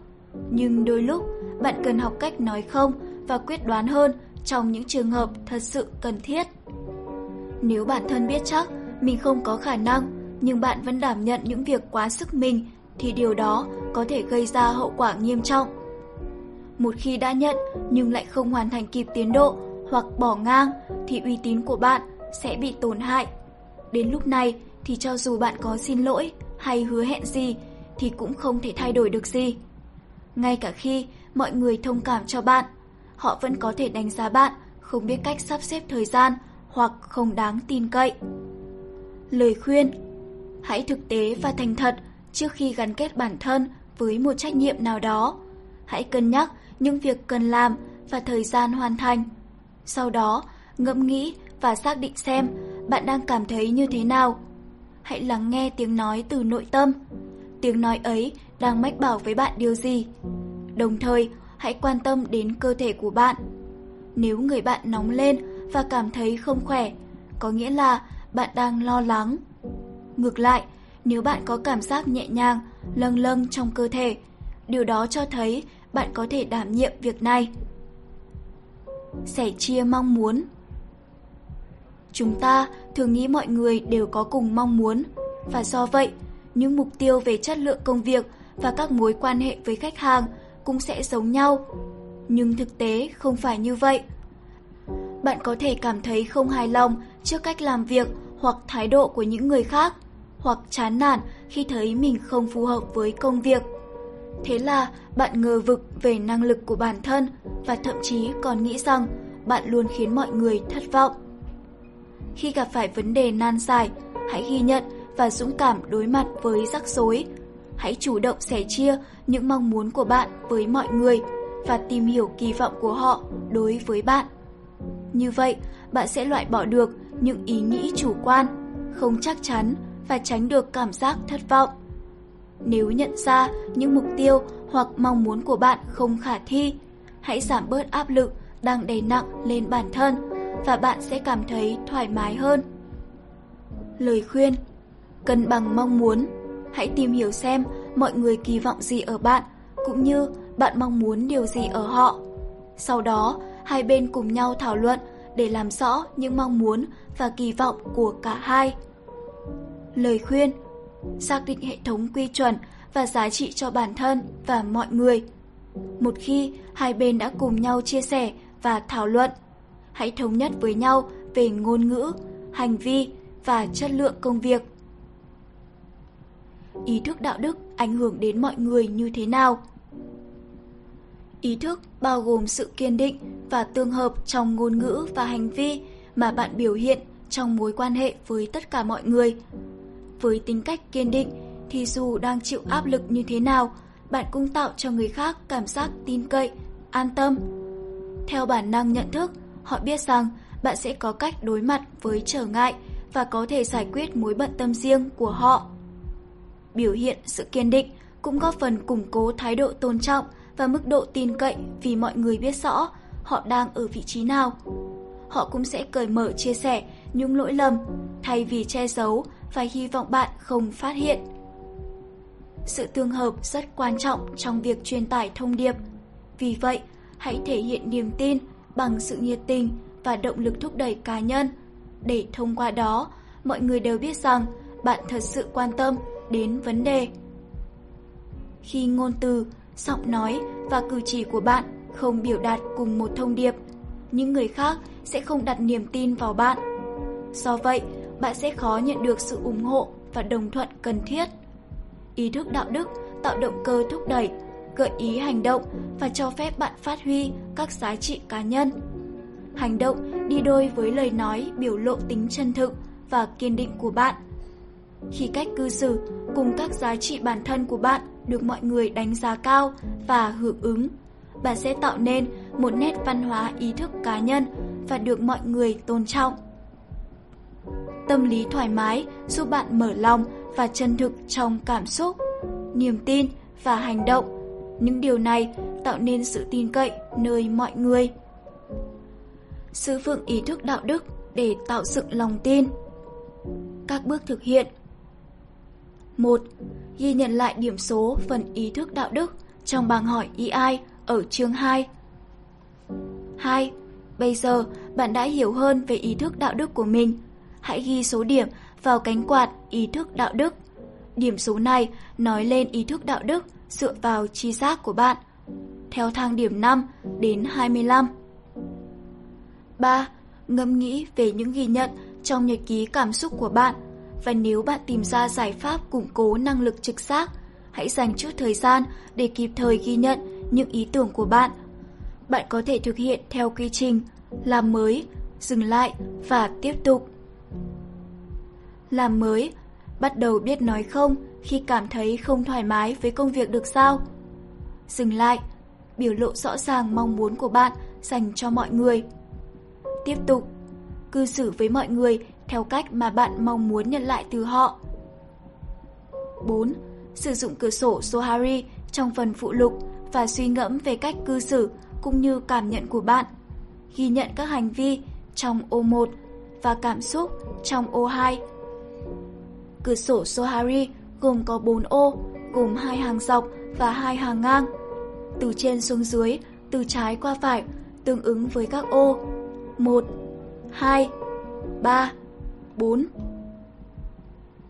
Nhưng đôi lúc, bạn cần học cách nói không và quyết đoán hơn trong những trường hợp thật sự cần thiết. Nếu bản thân biết chắc mình không có khả năng, nhưng bạn vẫn đảm nhận những việc quá sức mình, thì điều đó có thể gây ra hậu quả nghiêm trọng. Một khi đã nhận nhưng lại không hoàn thành kịp tiến độ hoặc bỏ ngang thì uy tín của bạn sẽ bị tổn hại. Đến lúc này thì cho dù bạn có xin lỗi hay hứa hẹn gì thì cũng không thể thay đổi được gì. Ngay cả khi mọi người thông cảm cho bạn, họ vẫn có thể đánh giá bạn không biết cách sắp xếp thời gian hoặc không đáng tin cậy. Lời khuyên Hãy thực tế và thành thật trước khi gắn kết bản thân với một trách nhiệm nào đó. Hãy cân nhắc những việc cần làm và thời gian hoàn thành. Sau đó, ngẫm nghĩ và xác định xem bạn đang cảm thấy như thế nào. Hãy lắng nghe tiếng nói từ nội tâm. Tiếng nói ấy đang mách bảo với bạn điều gì. Đồng thời, hãy quan tâm đến cơ thể của bạn. Nếu người bạn nóng lên và cảm thấy không khỏe, có nghĩa là bạn đang lo lắng. Ngược lại, nếu bạn có cảm giác nhẹ nhàng, lâng lâng trong cơ thể, điều đó cho thấy bạn có thể đảm nhiệm việc này. Sẻ chia mong muốn Chúng ta thường nghĩ mọi người đều có cùng mong muốn, và do vậy, những mục tiêu về chất lượng công việc và các mối quan hệ với khách hàng cũng sẽ giống nhau. Nhưng thực tế không phải như vậy. Bạn có thể cảm thấy không hài lòng trước cách làm việc hoặc thái độ của những người khác, hoặc chán nản khi thấy mình không phù hợp với công việc. Thế là bạn ngờ vực về năng lực của bản thân và thậm chí còn nghĩ rằng bạn luôn khiến mọi người thất vọng. Khi gặp phải vấn đề nan giải, hãy ghi nhận và dũng cảm đối mặt với rắc rối. Hãy chủ động sẻ chia những mong muốn của bạn với mọi người và tìm hiểu kỳ vọng của họ đối với bạn. Như vậy, bạn sẽ loại bỏ được những ý nghĩ chủ quan, không chắc chắn và tránh được cảm giác thất vọng. Nếu nhận ra những mục tiêu hoặc mong muốn của bạn không khả thi, hãy giảm bớt áp lực đang đè nặng lên bản thân và bạn sẽ cảm thấy thoải mái hơn. Lời khuyên Cân bằng mong muốn Hãy tìm hiểu xem mọi người kỳ vọng gì ở bạn cũng như bạn mong muốn điều gì ở họ. Sau đó, hai bên cùng nhau thảo luận để làm rõ những mong muốn và kỳ vọng của cả hai. Lời khuyên Xác định hệ thống quy chuẩn và giá trị cho bản thân và mọi người. Một khi hai bên đã cùng nhau chia sẻ và thảo luận, hãy thống nhất với nhau về ngôn ngữ, hành vi và chất lượng công việc. Ý thức đạo đức ảnh hưởng đến mọi người như thế nào? Ý thức bao gồm sự kiên định và tương hợp trong ngôn ngữ và hành vi mà bạn biểu hiện trong mối quan hệ với tất cả mọi người. Với tính cách kiên định thì dù đang chịu áp lực như thế nào, bạn cũng tạo cho người khác cảm giác tin cậy, an tâm. Theo bản năng nhận thức, họ biết rằng bạn sẽ có cách đối mặt với trở ngại và có thể giải quyết mối bận tâm riêng của họ. Biểu hiện sự kiên định cũng góp phần củng cố thái độ tôn trọng và mức độ tin cậy vì mọi người biết rõ họ đang ở vị trí nào. Họ cũng sẽ cởi mở chia sẻ những lỗi lầm thay vì che giấu và hy vọng bạn không phát hiện. Sự tương hợp rất quan trọng trong việc truyền tải thông điệp. Vì vậy, hãy thể hiện niềm tin bằng sự nhiệt tình và động lực thúc đẩy cá nhân để thông qua đó mọi người đều biết rằng bạn thật sự quan tâm đến vấn đề. Khi ngôn từ, giọng nói và cử chỉ của bạn không biểu đạt cùng một thông điệp, những người khác sẽ không đặt niềm tin vào bạn. Do vậy, bạn sẽ khó nhận được sự ủng hộ và đồng thuận cần thiết. Ý thức đạo đức tạo động cơ thúc đẩy, gợi ý hành động và cho phép bạn phát huy các giá trị cá nhân. Hành động đi đôi với lời nói biểu lộ tính chân thực và kiên định của bạn. Khi cách cư xử cùng các giá trị bản thân của bạn được mọi người đánh giá cao và hưởng ứng, bạn sẽ tạo nên một nét văn hóa ý thức cá nhân và được mọi người tôn trọng. Tâm lý thoải mái giúp bạn mở lòng và chân thực trong cảm xúc, niềm tin và hành động. Những điều này tạo nên sự tin cậy nơi mọi người. Sư phượng ý thức đạo đức để tạo dựng lòng tin. Các bước thực hiện 1. Ghi nhận lại điểm số phần ý thức đạo đức trong bảng hỏi EI ở chương 2. 2. Bây giờ bạn đã hiểu hơn về ý thức đạo đức của mình. Hãy ghi số điểm vào cánh quạt ý thức đạo đức. Điểm số này nói lên ý thức đạo đức dựa vào chi giác của bạn. Theo thang điểm 5 đến 25. 3. Ngẫm nghĩ về những ghi nhận trong nhật ký cảm xúc của bạn và nếu bạn tìm ra giải pháp củng cố năng lực trực giác, hãy dành chút thời gian để kịp thời ghi nhận những ý tưởng của bạn. Bạn có thể thực hiện theo quy trình làm mới, dừng lại và tiếp tục. Làm mới bắt đầu biết nói không khi cảm thấy không thoải mái với công việc được sao? Dừng lại, biểu lộ rõ ràng mong muốn của bạn dành cho mọi người. Tiếp tục, cư xử với mọi người theo cách mà bạn mong muốn nhận lại từ họ. 4. Sử dụng cửa sổ Sohari trong phần phụ lục và suy ngẫm về cách cư xử cũng như cảm nhận của bạn. Ghi nhận các hành vi trong ô 1 và cảm xúc trong ô 2. Cửa sổ Sohari gồm có 4 ô, gồm hai hàng dọc và hai hàng ngang. Từ trên xuống dưới, từ trái qua phải, tương ứng với các ô 1, 2, 3, 4.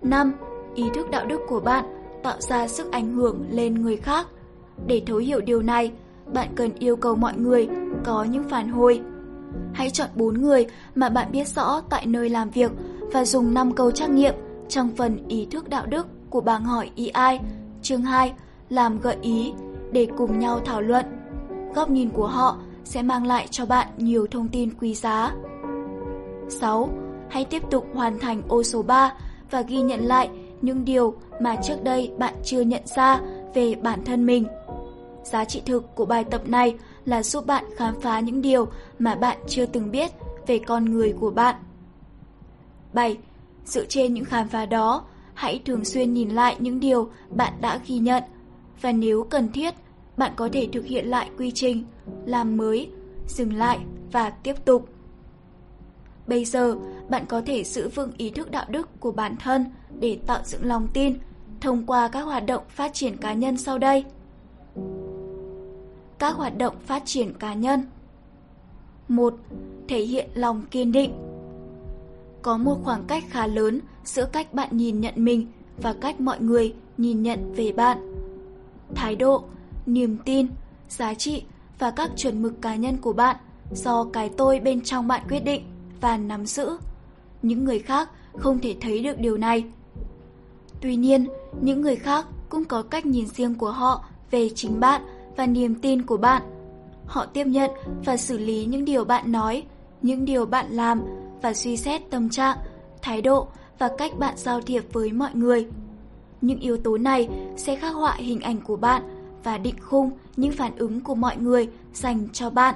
5. Ý thức đạo đức của bạn tạo ra sức ảnh hưởng lên người khác. Để thấu hiểu điều này, bạn cần yêu cầu mọi người có những phản hồi. Hãy chọn 4 người mà bạn biết rõ tại nơi làm việc và dùng 5 câu trắc nghiệm trong phần ý thức đạo đức của bảng hỏi EI chương 2 làm gợi ý để cùng nhau thảo luận. Góc nhìn của họ sẽ mang lại cho bạn nhiều thông tin quý giá. 6. Hãy tiếp tục hoàn thành ô số 3 và ghi nhận lại những điều mà trước đây bạn chưa nhận ra về bản thân mình. Giá trị thực của bài tập này là giúp bạn khám phá những điều mà bạn chưa từng biết về con người của bạn. 7. Dựa trên những khám phá đó, hãy thường xuyên nhìn lại những điều bạn đã ghi nhận và nếu cần thiết, bạn có thể thực hiện lại quy trình, làm mới, dừng lại và tiếp tục. Bây giờ, bạn có thể giữ vững ý thức đạo đức của bản thân để tạo dựng lòng tin thông qua các hoạt động phát triển cá nhân sau đây. Các hoạt động phát triển cá nhân 1. Thể hiện lòng kiên định có một khoảng cách khá lớn giữa cách bạn nhìn nhận mình và cách mọi người nhìn nhận về bạn. Thái độ, niềm tin, giá trị và các chuẩn mực cá nhân của bạn do cái tôi bên trong bạn quyết định và nắm giữ. Những người khác không thể thấy được điều này. Tuy nhiên, những người khác cũng có cách nhìn riêng của họ về chính bạn và niềm tin của bạn. Họ tiếp nhận và xử lý những điều bạn nói, những điều bạn làm và suy xét tâm trạng, thái độ và cách bạn giao thiệp với mọi người. Những yếu tố này sẽ khắc họa hình ảnh của bạn và định khung những phản ứng của mọi người dành cho bạn.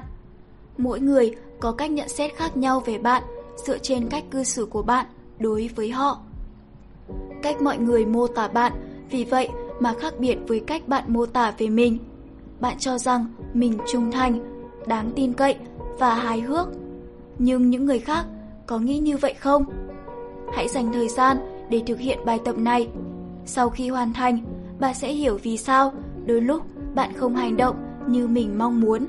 Mỗi người có cách nhận xét khác nhau về bạn dựa trên cách cư xử của bạn đối với họ. Cách mọi người mô tả bạn vì vậy mà khác biệt với cách bạn mô tả về mình. Bạn cho rằng mình trung thành, đáng tin cậy và hài hước. Nhưng những người khác có nghĩ như vậy không? Hãy dành thời gian để thực hiện bài tập này. Sau khi hoàn thành, bạn sẽ hiểu vì sao đôi lúc bạn không hành động như mình mong muốn,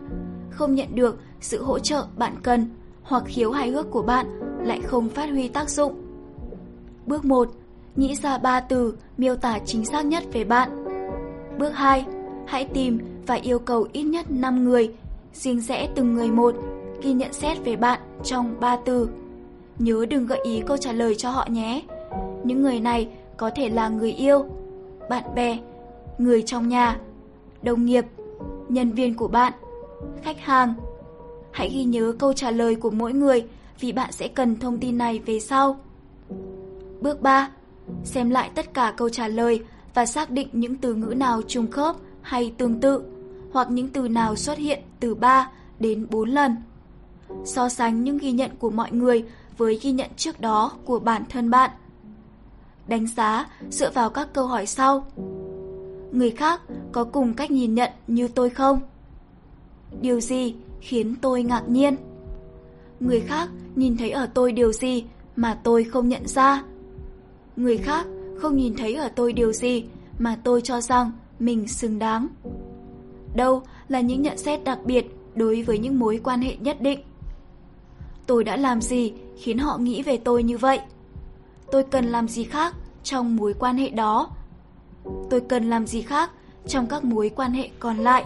không nhận được sự hỗ trợ bạn cần hoặc khiếu hài hước của bạn lại không phát huy tác dụng. Bước 1. Nghĩ ra 3 từ miêu tả chính xác nhất về bạn. Bước 2. Hãy tìm và yêu cầu ít nhất 5 người, riêng rẽ từng người một, ghi nhận xét về bạn trong 3 từ. Nhớ đừng gợi ý câu trả lời cho họ nhé. Những người này có thể là người yêu, bạn bè, người trong nhà, đồng nghiệp, nhân viên của bạn, khách hàng. Hãy ghi nhớ câu trả lời của mỗi người vì bạn sẽ cần thông tin này về sau. Bước 3. Xem lại tất cả câu trả lời và xác định những từ ngữ nào trùng khớp hay tương tự, hoặc những từ nào xuất hiện từ 3 đến 4 lần. So sánh những ghi nhận của mọi người với ghi nhận trước đó của bản thân bạn. Đánh giá dựa vào các câu hỏi sau. Người khác có cùng cách nhìn nhận như tôi không? Điều gì khiến tôi ngạc nhiên? Người khác nhìn thấy ở tôi điều gì mà tôi không nhận ra? Người khác không nhìn thấy ở tôi điều gì mà tôi cho rằng mình xứng đáng. Đâu là những nhận xét đặc biệt đối với những mối quan hệ nhất định. Tôi đã làm gì khiến họ nghĩ về tôi như vậy? Tôi cần làm gì khác trong mối quan hệ đó? Tôi cần làm gì khác trong các mối quan hệ còn lại?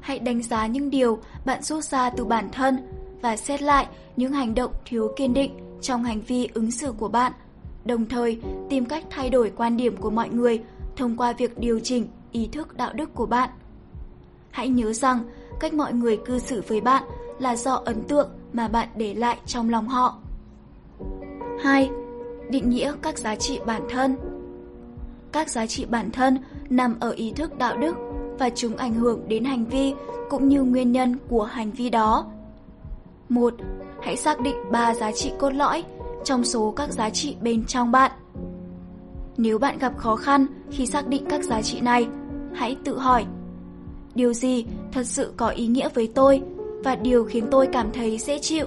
Hãy đánh giá những điều bạn rút ra từ bản thân và xét lại những hành động thiếu kiên định trong hành vi ứng xử của bạn, đồng thời tìm cách thay đổi quan điểm của mọi người thông qua việc điều chỉnh ý thức đạo đức của bạn. Hãy nhớ rằng cách mọi người cư xử với bạn là do ấn tượng mà bạn để lại trong lòng họ. 2. Định nghĩa các giá trị bản thân Các giá trị bản thân nằm ở ý thức đạo đức và chúng ảnh hưởng đến hành vi cũng như nguyên nhân của hành vi đó. 1. Hãy xác định 3 giá trị cốt lõi trong số các giá trị bên trong bạn. Nếu bạn gặp khó khăn khi xác định các giá trị này, hãy tự hỏi Điều gì thật sự có ý nghĩa với tôi và điều khiến tôi cảm thấy dễ chịu?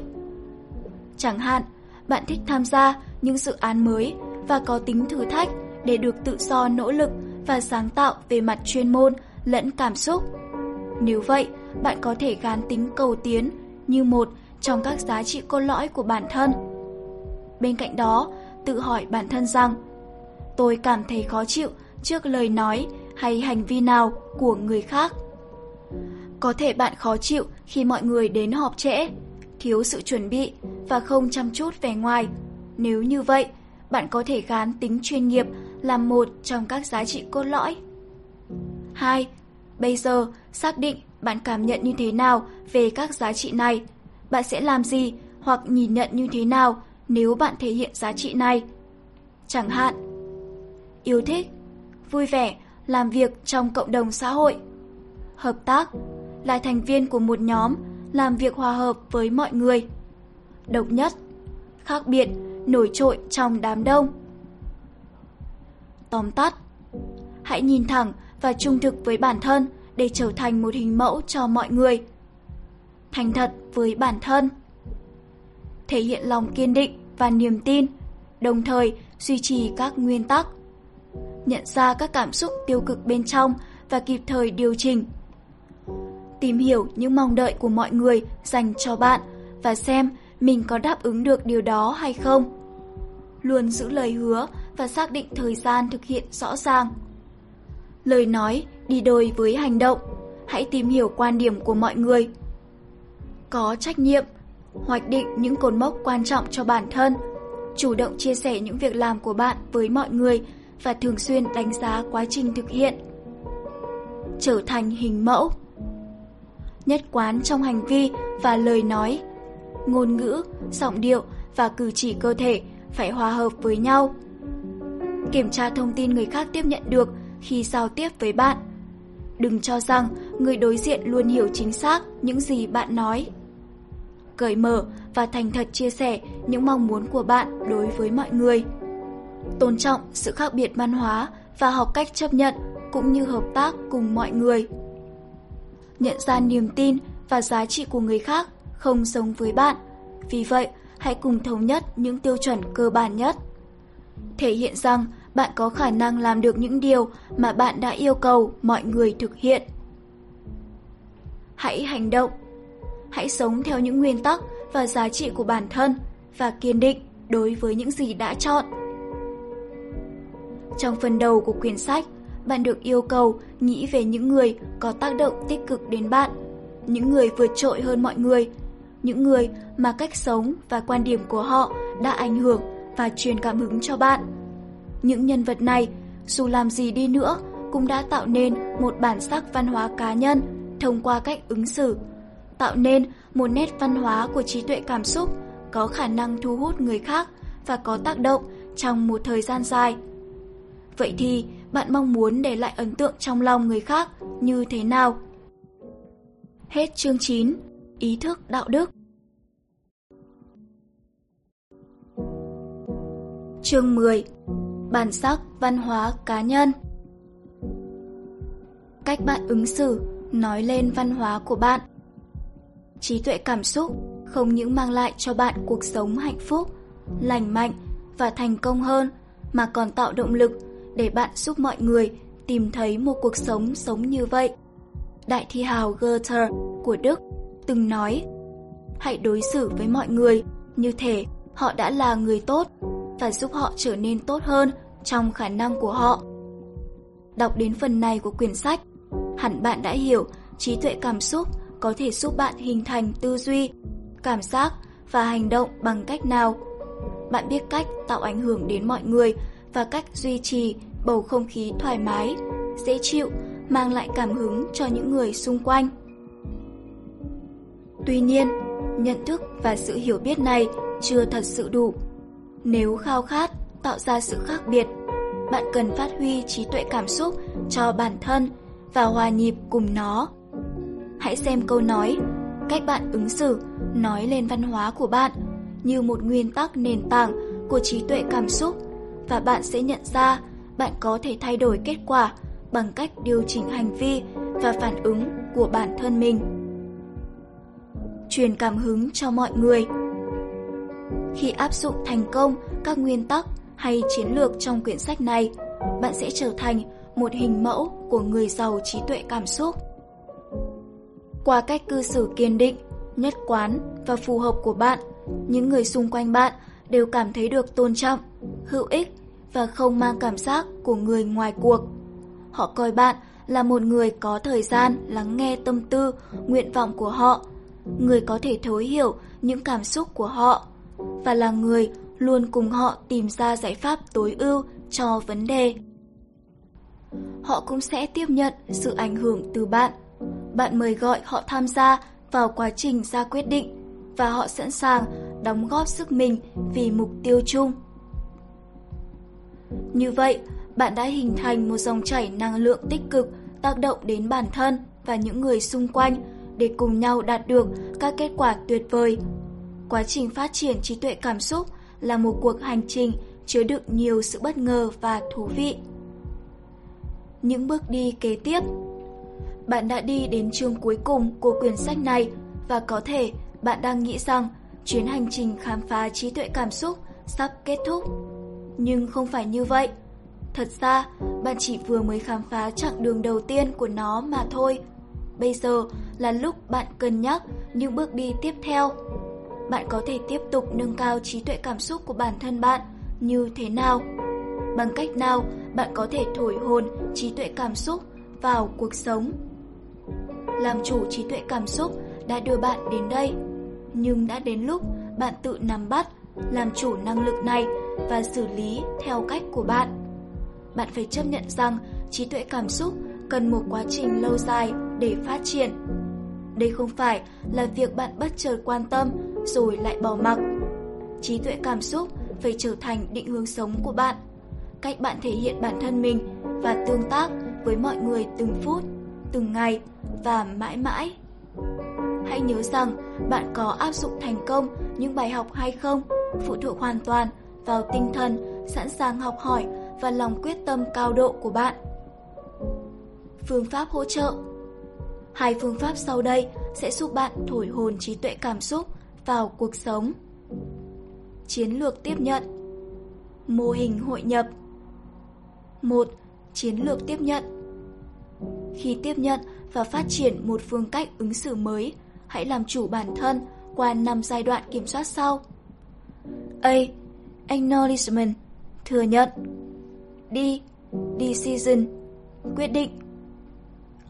Chẳng hạn, bạn thích tham gia những dự án mới và có tính thử thách để được tự do nỗ lực và sáng tạo về mặt chuyên môn lẫn cảm xúc. Nếu vậy, bạn có thể gán tính cầu tiến như một trong các giá trị cốt lõi của bản thân. Bên cạnh đó, tự hỏi bản thân rằng tôi cảm thấy khó chịu trước lời nói hay hành vi nào của người khác. Có thể bạn khó chịu khi mọi người đến họp trễ, thiếu sự chuẩn bị và không chăm chút về ngoài. Nếu như vậy, bạn có thể gán tính chuyên nghiệp là một trong các giá trị cốt lõi. 2. Bây giờ, xác định bạn cảm nhận như thế nào về các giá trị này. Bạn sẽ làm gì hoặc nhìn nhận như thế nào nếu bạn thể hiện giá trị này. Chẳng hạn, yêu thích, vui vẻ, làm việc trong cộng đồng xã hội, hợp tác, là thành viên của một nhóm, làm việc hòa hợp với mọi người. Độc nhất, khác biệt, nổi trội trong đám đông. Tóm tắt, hãy nhìn thẳng và trung thực với bản thân để trở thành một hình mẫu cho mọi người. Thành thật với bản thân. Thể hiện lòng kiên định và niềm tin, đồng thời duy trì các nguyên tắc. Nhận ra các cảm xúc tiêu cực bên trong và kịp thời điều chỉnh. Tìm hiểu những mong đợi của mọi người dành cho bạn và xem mình có đáp ứng được điều đó hay không. Luôn giữ lời hứa và xác định thời gian thực hiện rõ ràng. Lời nói đi đôi với hành động, hãy tìm hiểu quan điểm của mọi người. Có trách nhiệm, hoạch định những cột mốc quan trọng cho bản thân, chủ động chia sẻ những việc làm của bạn với mọi người và thường xuyên đánh giá quá trình thực hiện. Trở thành hình mẫu Nhất quán trong hành vi và lời nói Ngôn ngữ, giọng điệu và cử chỉ cơ thể phải hòa hợp với nhau. Kiểm tra thông tin người khác tiếp nhận được khi giao tiếp với bạn. Đừng cho rằng người đối diện luôn hiểu chính xác những gì bạn nói. Cởi mở và thành thật chia sẻ những mong muốn của bạn đối với mọi người. Tôn trọng sự khác biệt văn hóa và học cách chấp nhận cũng như hợp tác cùng mọi người. Nhận ra niềm tin và giá trị của người khác không giống với bạn. Vì vậy, hãy cùng thống nhất những tiêu chuẩn cơ bản nhất. Thể hiện rằng bạn có khả năng làm được những điều mà bạn đã yêu cầu mọi người thực hiện. Hãy hành động. Hãy sống theo những nguyên tắc và giá trị của bản thân và kiên định đối với những gì đã chọn. Trong phần đầu của quyển sách, bạn được yêu cầu nghĩ về những người có tác động tích cực đến bạn, những người vượt trội hơn mọi người, những người mà cách sống và quan điểm của họ đã ảnh hưởng và truyền cảm hứng cho bạn. Những nhân vật này, dù làm gì đi nữa, cũng đã tạo nên một bản sắc văn hóa cá nhân thông qua cách ứng xử, tạo nên một nét văn hóa của trí tuệ cảm xúc có khả năng thu hút người khác và có tác động trong một thời gian dài. Vậy thì, bạn mong muốn để lại ấn tượng trong lòng người khác như thế nào? Hết chương 9. Ý thức đạo đức Chương 10 Bản sắc văn hóa cá nhân Cách bạn ứng xử nói lên văn hóa của bạn Trí tuệ cảm xúc không những mang lại cho bạn cuộc sống hạnh phúc, lành mạnh và thành công hơn mà còn tạo động lực để bạn giúp mọi người tìm thấy một cuộc sống sống như vậy. Đại thi hào Goethe của Đức từng nói Hãy đối xử với mọi người như thể họ đã là người tốt và giúp họ trở nên tốt hơn trong khả năng của họ. Đọc đến phần này của quyển sách, hẳn bạn đã hiểu trí tuệ cảm xúc có thể giúp bạn hình thành tư duy, cảm giác và hành động bằng cách nào. Bạn biết cách tạo ảnh hưởng đến mọi người và cách duy trì bầu không khí thoải mái, dễ chịu, mang lại cảm hứng cho những người xung quanh. Tuy nhiên, nhận thức và sự hiểu biết này chưa thật sự đủ. Nếu khao khát, tạo ra sự khác biệt. Bạn cần phát huy trí tuệ cảm xúc cho bản thân và hòa nhịp cùng nó. Hãy xem câu nói, cách bạn ứng xử nói lên văn hóa của bạn như một nguyên tắc nền tảng của trí tuệ cảm xúc và bạn sẽ nhận ra bạn có thể thay đổi kết quả bằng cách điều chỉnh hành vi và phản ứng của bản thân mình. Truyền cảm hứng cho mọi người Khi áp dụng thành công các nguyên tắc hay chiến lược trong quyển sách này, bạn sẽ trở thành một hình mẫu của người giàu trí tuệ cảm xúc. Qua cách cư xử kiên định, nhất quán và phù hợp của bạn, những người xung quanh bạn đều cảm thấy được tôn trọng, hữu ích và không mang cảm giác của người ngoài cuộc. Họ coi bạn là một người có thời gian lắng nghe tâm tư, nguyện vọng của họ, người có thể thấu hiểu những cảm xúc của họ và là người luôn cùng họ tìm ra giải pháp tối ưu cho vấn đề. Họ cũng sẽ tiếp nhận sự ảnh hưởng từ bạn. Bạn mời gọi họ tham gia vào quá trình ra quyết định và họ sẵn sàng đóng góp sức mình vì mục tiêu chung. Như vậy, bạn đã hình thành một dòng chảy năng lượng tích cực tác động đến bản thân và những người xung quanh để cùng nhau đạt được các kết quả tuyệt vời. Quá trình phát triển trí tuệ cảm xúc là một cuộc hành trình chứa đựng nhiều sự bất ngờ và thú vị. Những bước đi kế tiếp Bạn đã đi đến chương cuối cùng của quyển sách này và có thể bạn đang nghĩ rằng chuyến hành trình khám phá trí tuệ cảm xúc sắp kết thúc. Nhưng không phải như vậy. Thật ra, bạn chỉ vừa mới khám phá chặng đường đầu tiên của nó mà thôi. Bây giờ là lúc bạn cân nhắc những bước đi tiếp theo. Bạn có thể tiếp tục nâng cao trí tuệ cảm xúc của bản thân bạn như thế nào? Bằng cách nào bạn có thể thổi hồn trí tuệ cảm xúc vào cuộc sống? Làm chủ trí tuệ cảm xúc đã đưa bạn đến đây, nhưng đã đến lúc bạn tự nắm bắt, làm chủ năng lực này và xử lý theo cách của bạn. Bạn phải chấp nhận rằng trí tuệ cảm xúc cần một quá trình lâu dài để phát triển. Đây không phải là việc bạn bất chợt quan tâm rồi lại bỏ mặc. Trí tuệ cảm xúc phải trở thành định hướng sống của bạn, cách bạn thể hiện bản thân mình và tương tác với mọi người từng phút, từng ngày và mãi mãi. Hãy nhớ rằng bạn có áp dụng thành công những bài học hay không phụ thuộc hoàn toàn vào tinh thần sẵn sàng học hỏi và lòng quyết tâm cao độ của bạn. Phương pháp hỗ trợ Hai phương pháp sau đây sẽ giúp bạn thổi hồn trí tuệ cảm xúc vào cuộc sống. Chiến lược tiếp nhận Mô hình hội nhập 1. Chiến lược tiếp nhận Khi tiếp nhận và phát triển một phương cách ứng xử mới, hãy làm chủ bản thân qua 5 giai đoạn kiểm soát sau. A. Acknowledgement Thừa nhận D. Decision Quyết định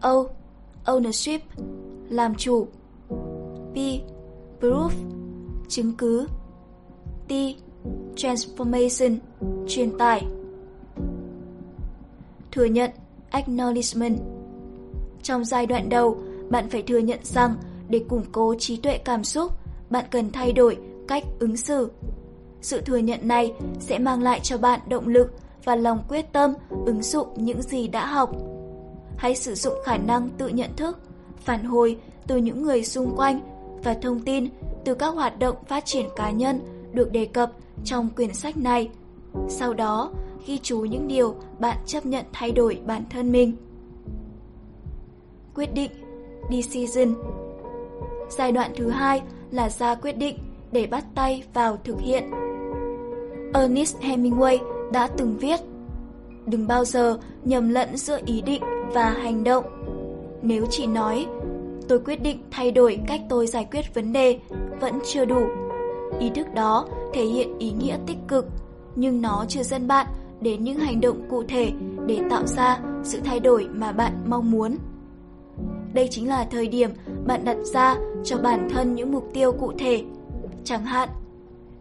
O. Ownership Làm chủ P. Proof Chứng cứ T. Transformation Truyền tải Thừa nhận Acknowledgement Trong giai đoạn đầu, bạn phải thừa nhận rằng để củng cố trí tuệ cảm xúc, bạn cần thay đổi cách ứng xử. Sự thừa nhận này sẽ mang lại cho bạn động lực và lòng quyết tâm ứng dụng những gì đã học. Hãy sử dụng khả năng tự nhận thức, phản hồi từ những người xung quanh và thông tin từ các hoạt động phát triển cá nhân được đề cập trong quyển sách này. Sau đó, ghi chú những điều bạn chấp nhận thay đổi bản thân mình. Quyết định Decision Giai đoạn thứ hai là ra quyết định để bắt tay vào thực hiện. Ernest Hemingway đã từng viết Đừng bao giờ nhầm lẫn giữa ý định và hành động. Nếu chỉ nói tôi quyết định thay đổi cách tôi giải quyết vấn đề vẫn chưa đủ. Ý thức đó thể hiện ý nghĩa tích cực, nhưng nó chưa dẫn bạn đến những hành động cụ thể để tạo ra sự thay đổi mà bạn mong muốn. Đây chính là thời điểm bạn đặt ra cho bản thân những mục tiêu cụ thể. Chẳng hạn,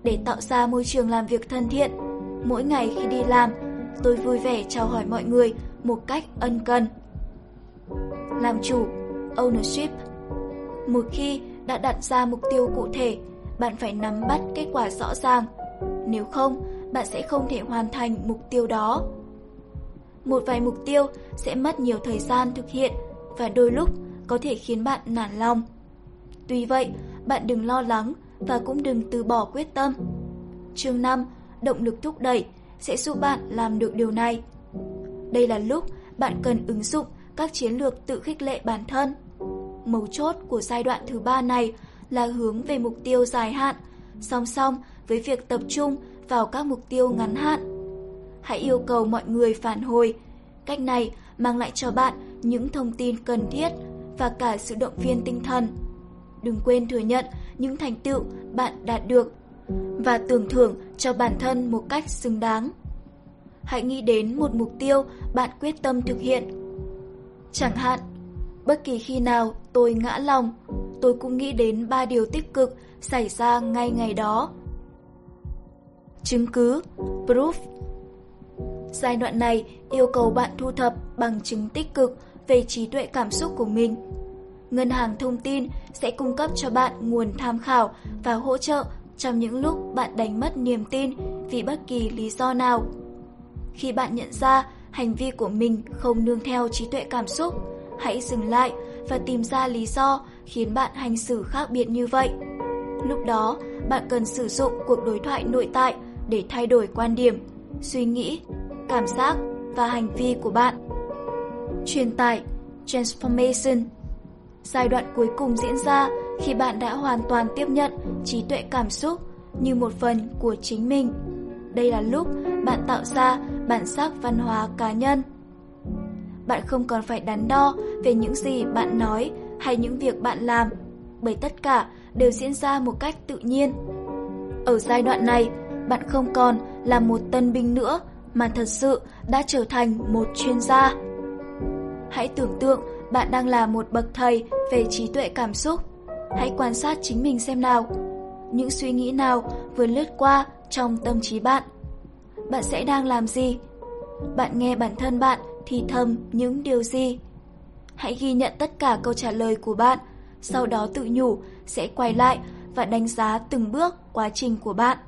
để tạo ra môi trường làm việc thân thiện, mỗi ngày khi đi làm, tôi vui vẻ chào hỏi mọi người một cách ân cần. Làm chủ, ownership. Một khi đã đặt ra mục tiêu cụ thể, bạn phải nắm bắt kết quả rõ ràng. Nếu không, bạn sẽ không thể hoàn thành mục tiêu đó. Một vài mục tiêu sẽ mất nhiều thời gian thực hiện và đôi lúc có thể khiến bạn nản lòng. Tuy vậy, bạn đừng lo lắng và cũng đừng từ bỏ quyết tâm. Chương 5, động lực thúc đẩy sẽ giúp bạn làm được điều này. Đây là lúc bạn cần ứng dụng các chiến lược tự khích lệ bản thân. Mấu chốt của giai đoạn thứ ba này là hướng về mục tiêu dài hạn, song song với việc tập trung vào các mục tiêu ngắn hạn. Hãy yêu cầu mọi người phản hồi. Cách này mang lại cho bạn những thông tin cần thiết và cả sự động viên tinh thần. Đừng quên thừa nhận những thành tựu bạn đạt được và tưởng thưởng cho bản thân một cách xứng đáng. Hãy nghĩ đến một mục tiêu bạn quyết tâm thực hiện. Chẳng hạn, bất kỳ khi nào tôi ngã lòng, tôi cũng nghĩ đến ba điều tích cực xảy ra ngay ngày đó. Chứng cứ, proof. Giai đoạn này yêu cầu bạn thu thập bằng chứng tích cực về trí tuệ cảm xúc của mình. Ngân hàng thông tin sẽ cung cấp cho bạn nguồn tham khảo và hỗ trợ trong những lúc bạn đánh mất niềm tin vì bất kỳ lý do nào. Khi bạn nhận ra hành vi của mình không nương theo trí tuệ cảm xúc, hãy dừng lại và tìm ra lý do khiến bạn hành xử khác biệt như vậy. Lúc đó, bạn cần sử dụng cuộc đối thoại nội tại để thay đổi quan điểm, suy nghĩ, cảm giác và hành vi của bạn. Truyền tải Transformation Giai đoạn cuối cùng diễn ra khi bạn đã hoàn toàn tiếp nhận trí tuệ cảm xúc như một phần của chính mình. Đây là lúc bạn tạo ra bản sắc văn hóa cá nhân. Bạn không còn phải đắn đo về những gì bạn nói hay những việc bạn làm, bởi tất cả đều diễn ra một cách tự nhiên. Ở giai đoạn này, bạn không còn là một tân binh nữa mà thật sự đã trở thành một chuyên gia. Hãy tưởng tượng bạn đang là một bậc thầy về trí tuệ cảm xúc. Hãy quan sát chính mình xem nào. Những suy nghĩ nào vừa lướt qua trong tâm trí bạn. Bạn sẽ đang làm gì? Bạn nghe bản thân bạn thì thầm những điều gì? Hãy ghi nhận tất cả câu trả lời của bạn, sau đó tự nhủ sẽ quay lại và đánh giá từng bước quá trình của bạn.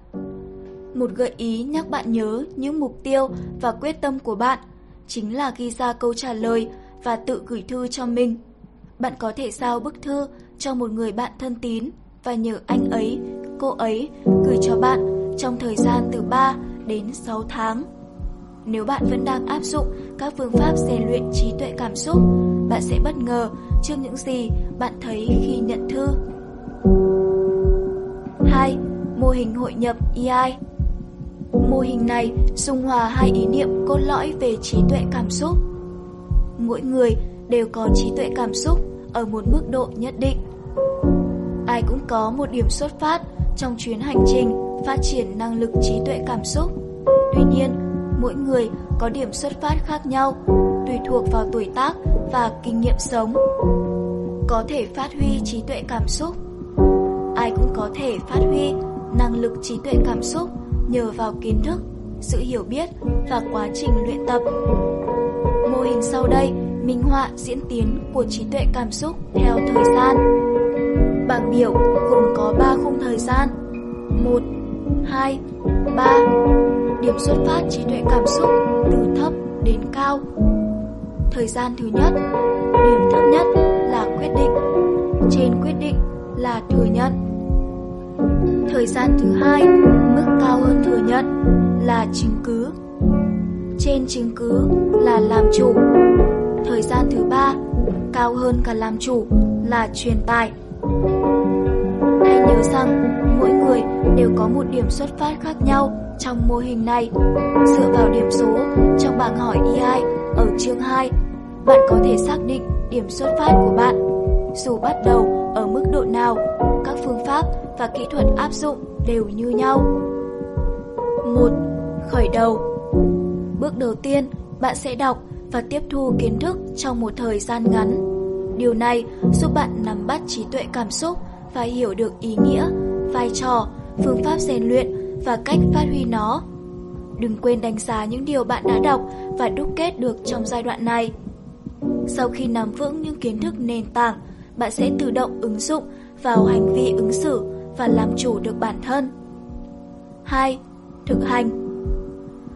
Một gợi ý nhắc bạn nhớ những mục tiêu và quyết tâm của bạn chính là ghi ra câu trả lời và tự gửi thư cho mình. Bạn có thể giao bức thư cho một người bạn thân tín và nhờ anh ấy, cô ấy gửi cho bạn trong thời gian từ 3 đến 6 tháng. Nếu bạn vẫn đang áp dụng các phương pháp rèn luyện trí tuệ cảm xúc, bạn sẽ bất ngờ trước những gì bạn thấy khi nhận thư. 2. Mô hình hội nhập EI Mô hình này dung hòa hai ý niệm cốt lõi về trí tuệ cảm xúc. Mỗi người đều có trí tuệ cảm xúc ở một mức độ nhất định. Ai cũng có một điểm xuất phát trong chuyến hành trình phát triển năng lực trí tuệ cảm xúc. Tuy nhiên, mỗi người có điểm xuất phát khác nhau, tùy thuộc vào tuổi tác và kinh nghiệm sống. Có thể phát huy trí tuệ cảm xúc. Ai cũng có thể phát huy năng lực trí tuệ cảm xúc nhờ vào kiến thức, sự hiểu biết và quá trình luyện tập. Hình sau đây minh họa diễn tiến của trí tuệ cảm xúc theo thời gian. Bảng biểu gồm có 3 khung thời gian. 1, 2, 3. Điểm xuất phát trí tuệ cảm xúc từ thấp đến cao. Thời gian thứ nhất, điểm thấp nhất là quyết định, trên quyết định là thừa nhận. Thời gian thứ hai, mức cao hơn thừa nhận là chứng cứ. Trên chứng cứ là làm chủ. Thời gian thứ ba, cao hơn cả làm chủ là truyền tải. Hãy nhớ rằng mỗi người đều có một điểm xuất phát khác nhau trong mô hình này. Dựa vào điểm số trong bảng hỏi EI ở chương 2, bạn có thể xác định điểm xuất phát của bạn. Dù bắt đầu ở mức độ nào, các phương pháp và kỹ thuật áp dụng đều như nhau. 1. Khởi đầu Bước đầu tiên, bạn sẽ đọc và tiếp thu kiến thức trong một thời gian ngắn. Điều này giúp bạn nắm bắt trí tuệ cảm xúc và hiểu được ý nghĩa, vai trò, phương pháp rèn luyện và cách phát huy nó. Đừng quên đánh giá những điều bạn đã đọc và đúc kết được trong giai đoạn này. Sau khi nắm vững những kiến thức nền tảng, bạn sẽ tự động ứng dụng vào hành vi ứng xử và làm chủ được bản thân. 2. Thực hành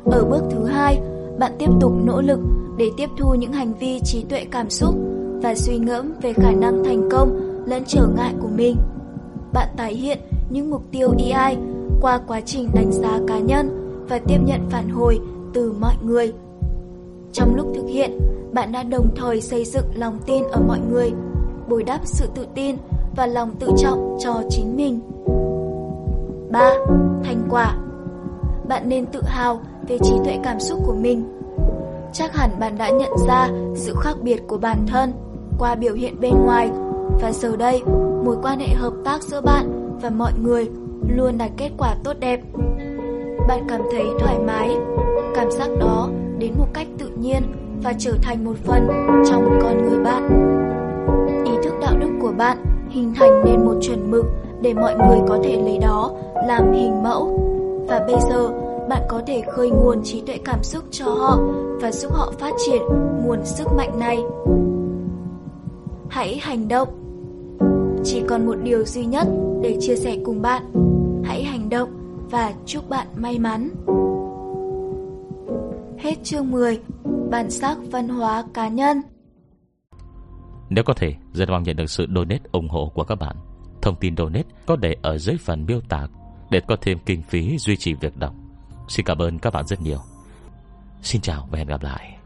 ở bước thứ hai, bạn tiếp tục nỗ lực để tiếp thu những hành vi trí tuệ cảm xúc và suy ngẫm về khả năng thành công lẫn trở ngại của mình. Bạn tái hiện những mục tiêu EI qua quá trình đánh giá cá nhân và tiếp nhận phản hồi từ mọi người. Trong lúc thực hiện, bạn đã đồng thời xây dựng lòng tin ở mọi người, bồi đắp sự tự tin và lòng tự trọng cho chính mình. 3. Thành quả Bạn nên tự hào về trí tuệ cảm xúc của mình. Chắc hẳn bạn đã nhận ra sự khác biệt của bản thân qua biểu hiện bên ngoài và giờ đây mối quan hệ hợp tác giữa bạn và mọi người luôn đạt kết quả tốt đẹp. Bạn cảm thấy thoải mái, cảm giác đó đến một cách tự nhiên và trở thành một phần trong con người bạn. Ý thức đạo đức của bạn hình thành nên một chuẩn mực để mọi người có thể lấy đó làm hình mẫu. Và bây giờ, bạn có thể khơi nguồn trí tuệ cảm xúc cho họ và giúp họ phát triển nguồn sức mạnh này. Hãy hành động. Chỉ còn một điều duy nhất để chia sẻ cùng bạn. Hãy hành động và chúc bạn may mắn. Hết chương 10 Bản sắc văn hóa cá nhân Nếu có thể, rất mong nhận được sự donate ủng hộ của các bạn. Thông tin donate có để ở dưới phần miêu tả để có thêm kinh phí duy trì việc đọc. Xin cảm ơn các bạn rất nhiều. Xin chào và hẹn gặp lại.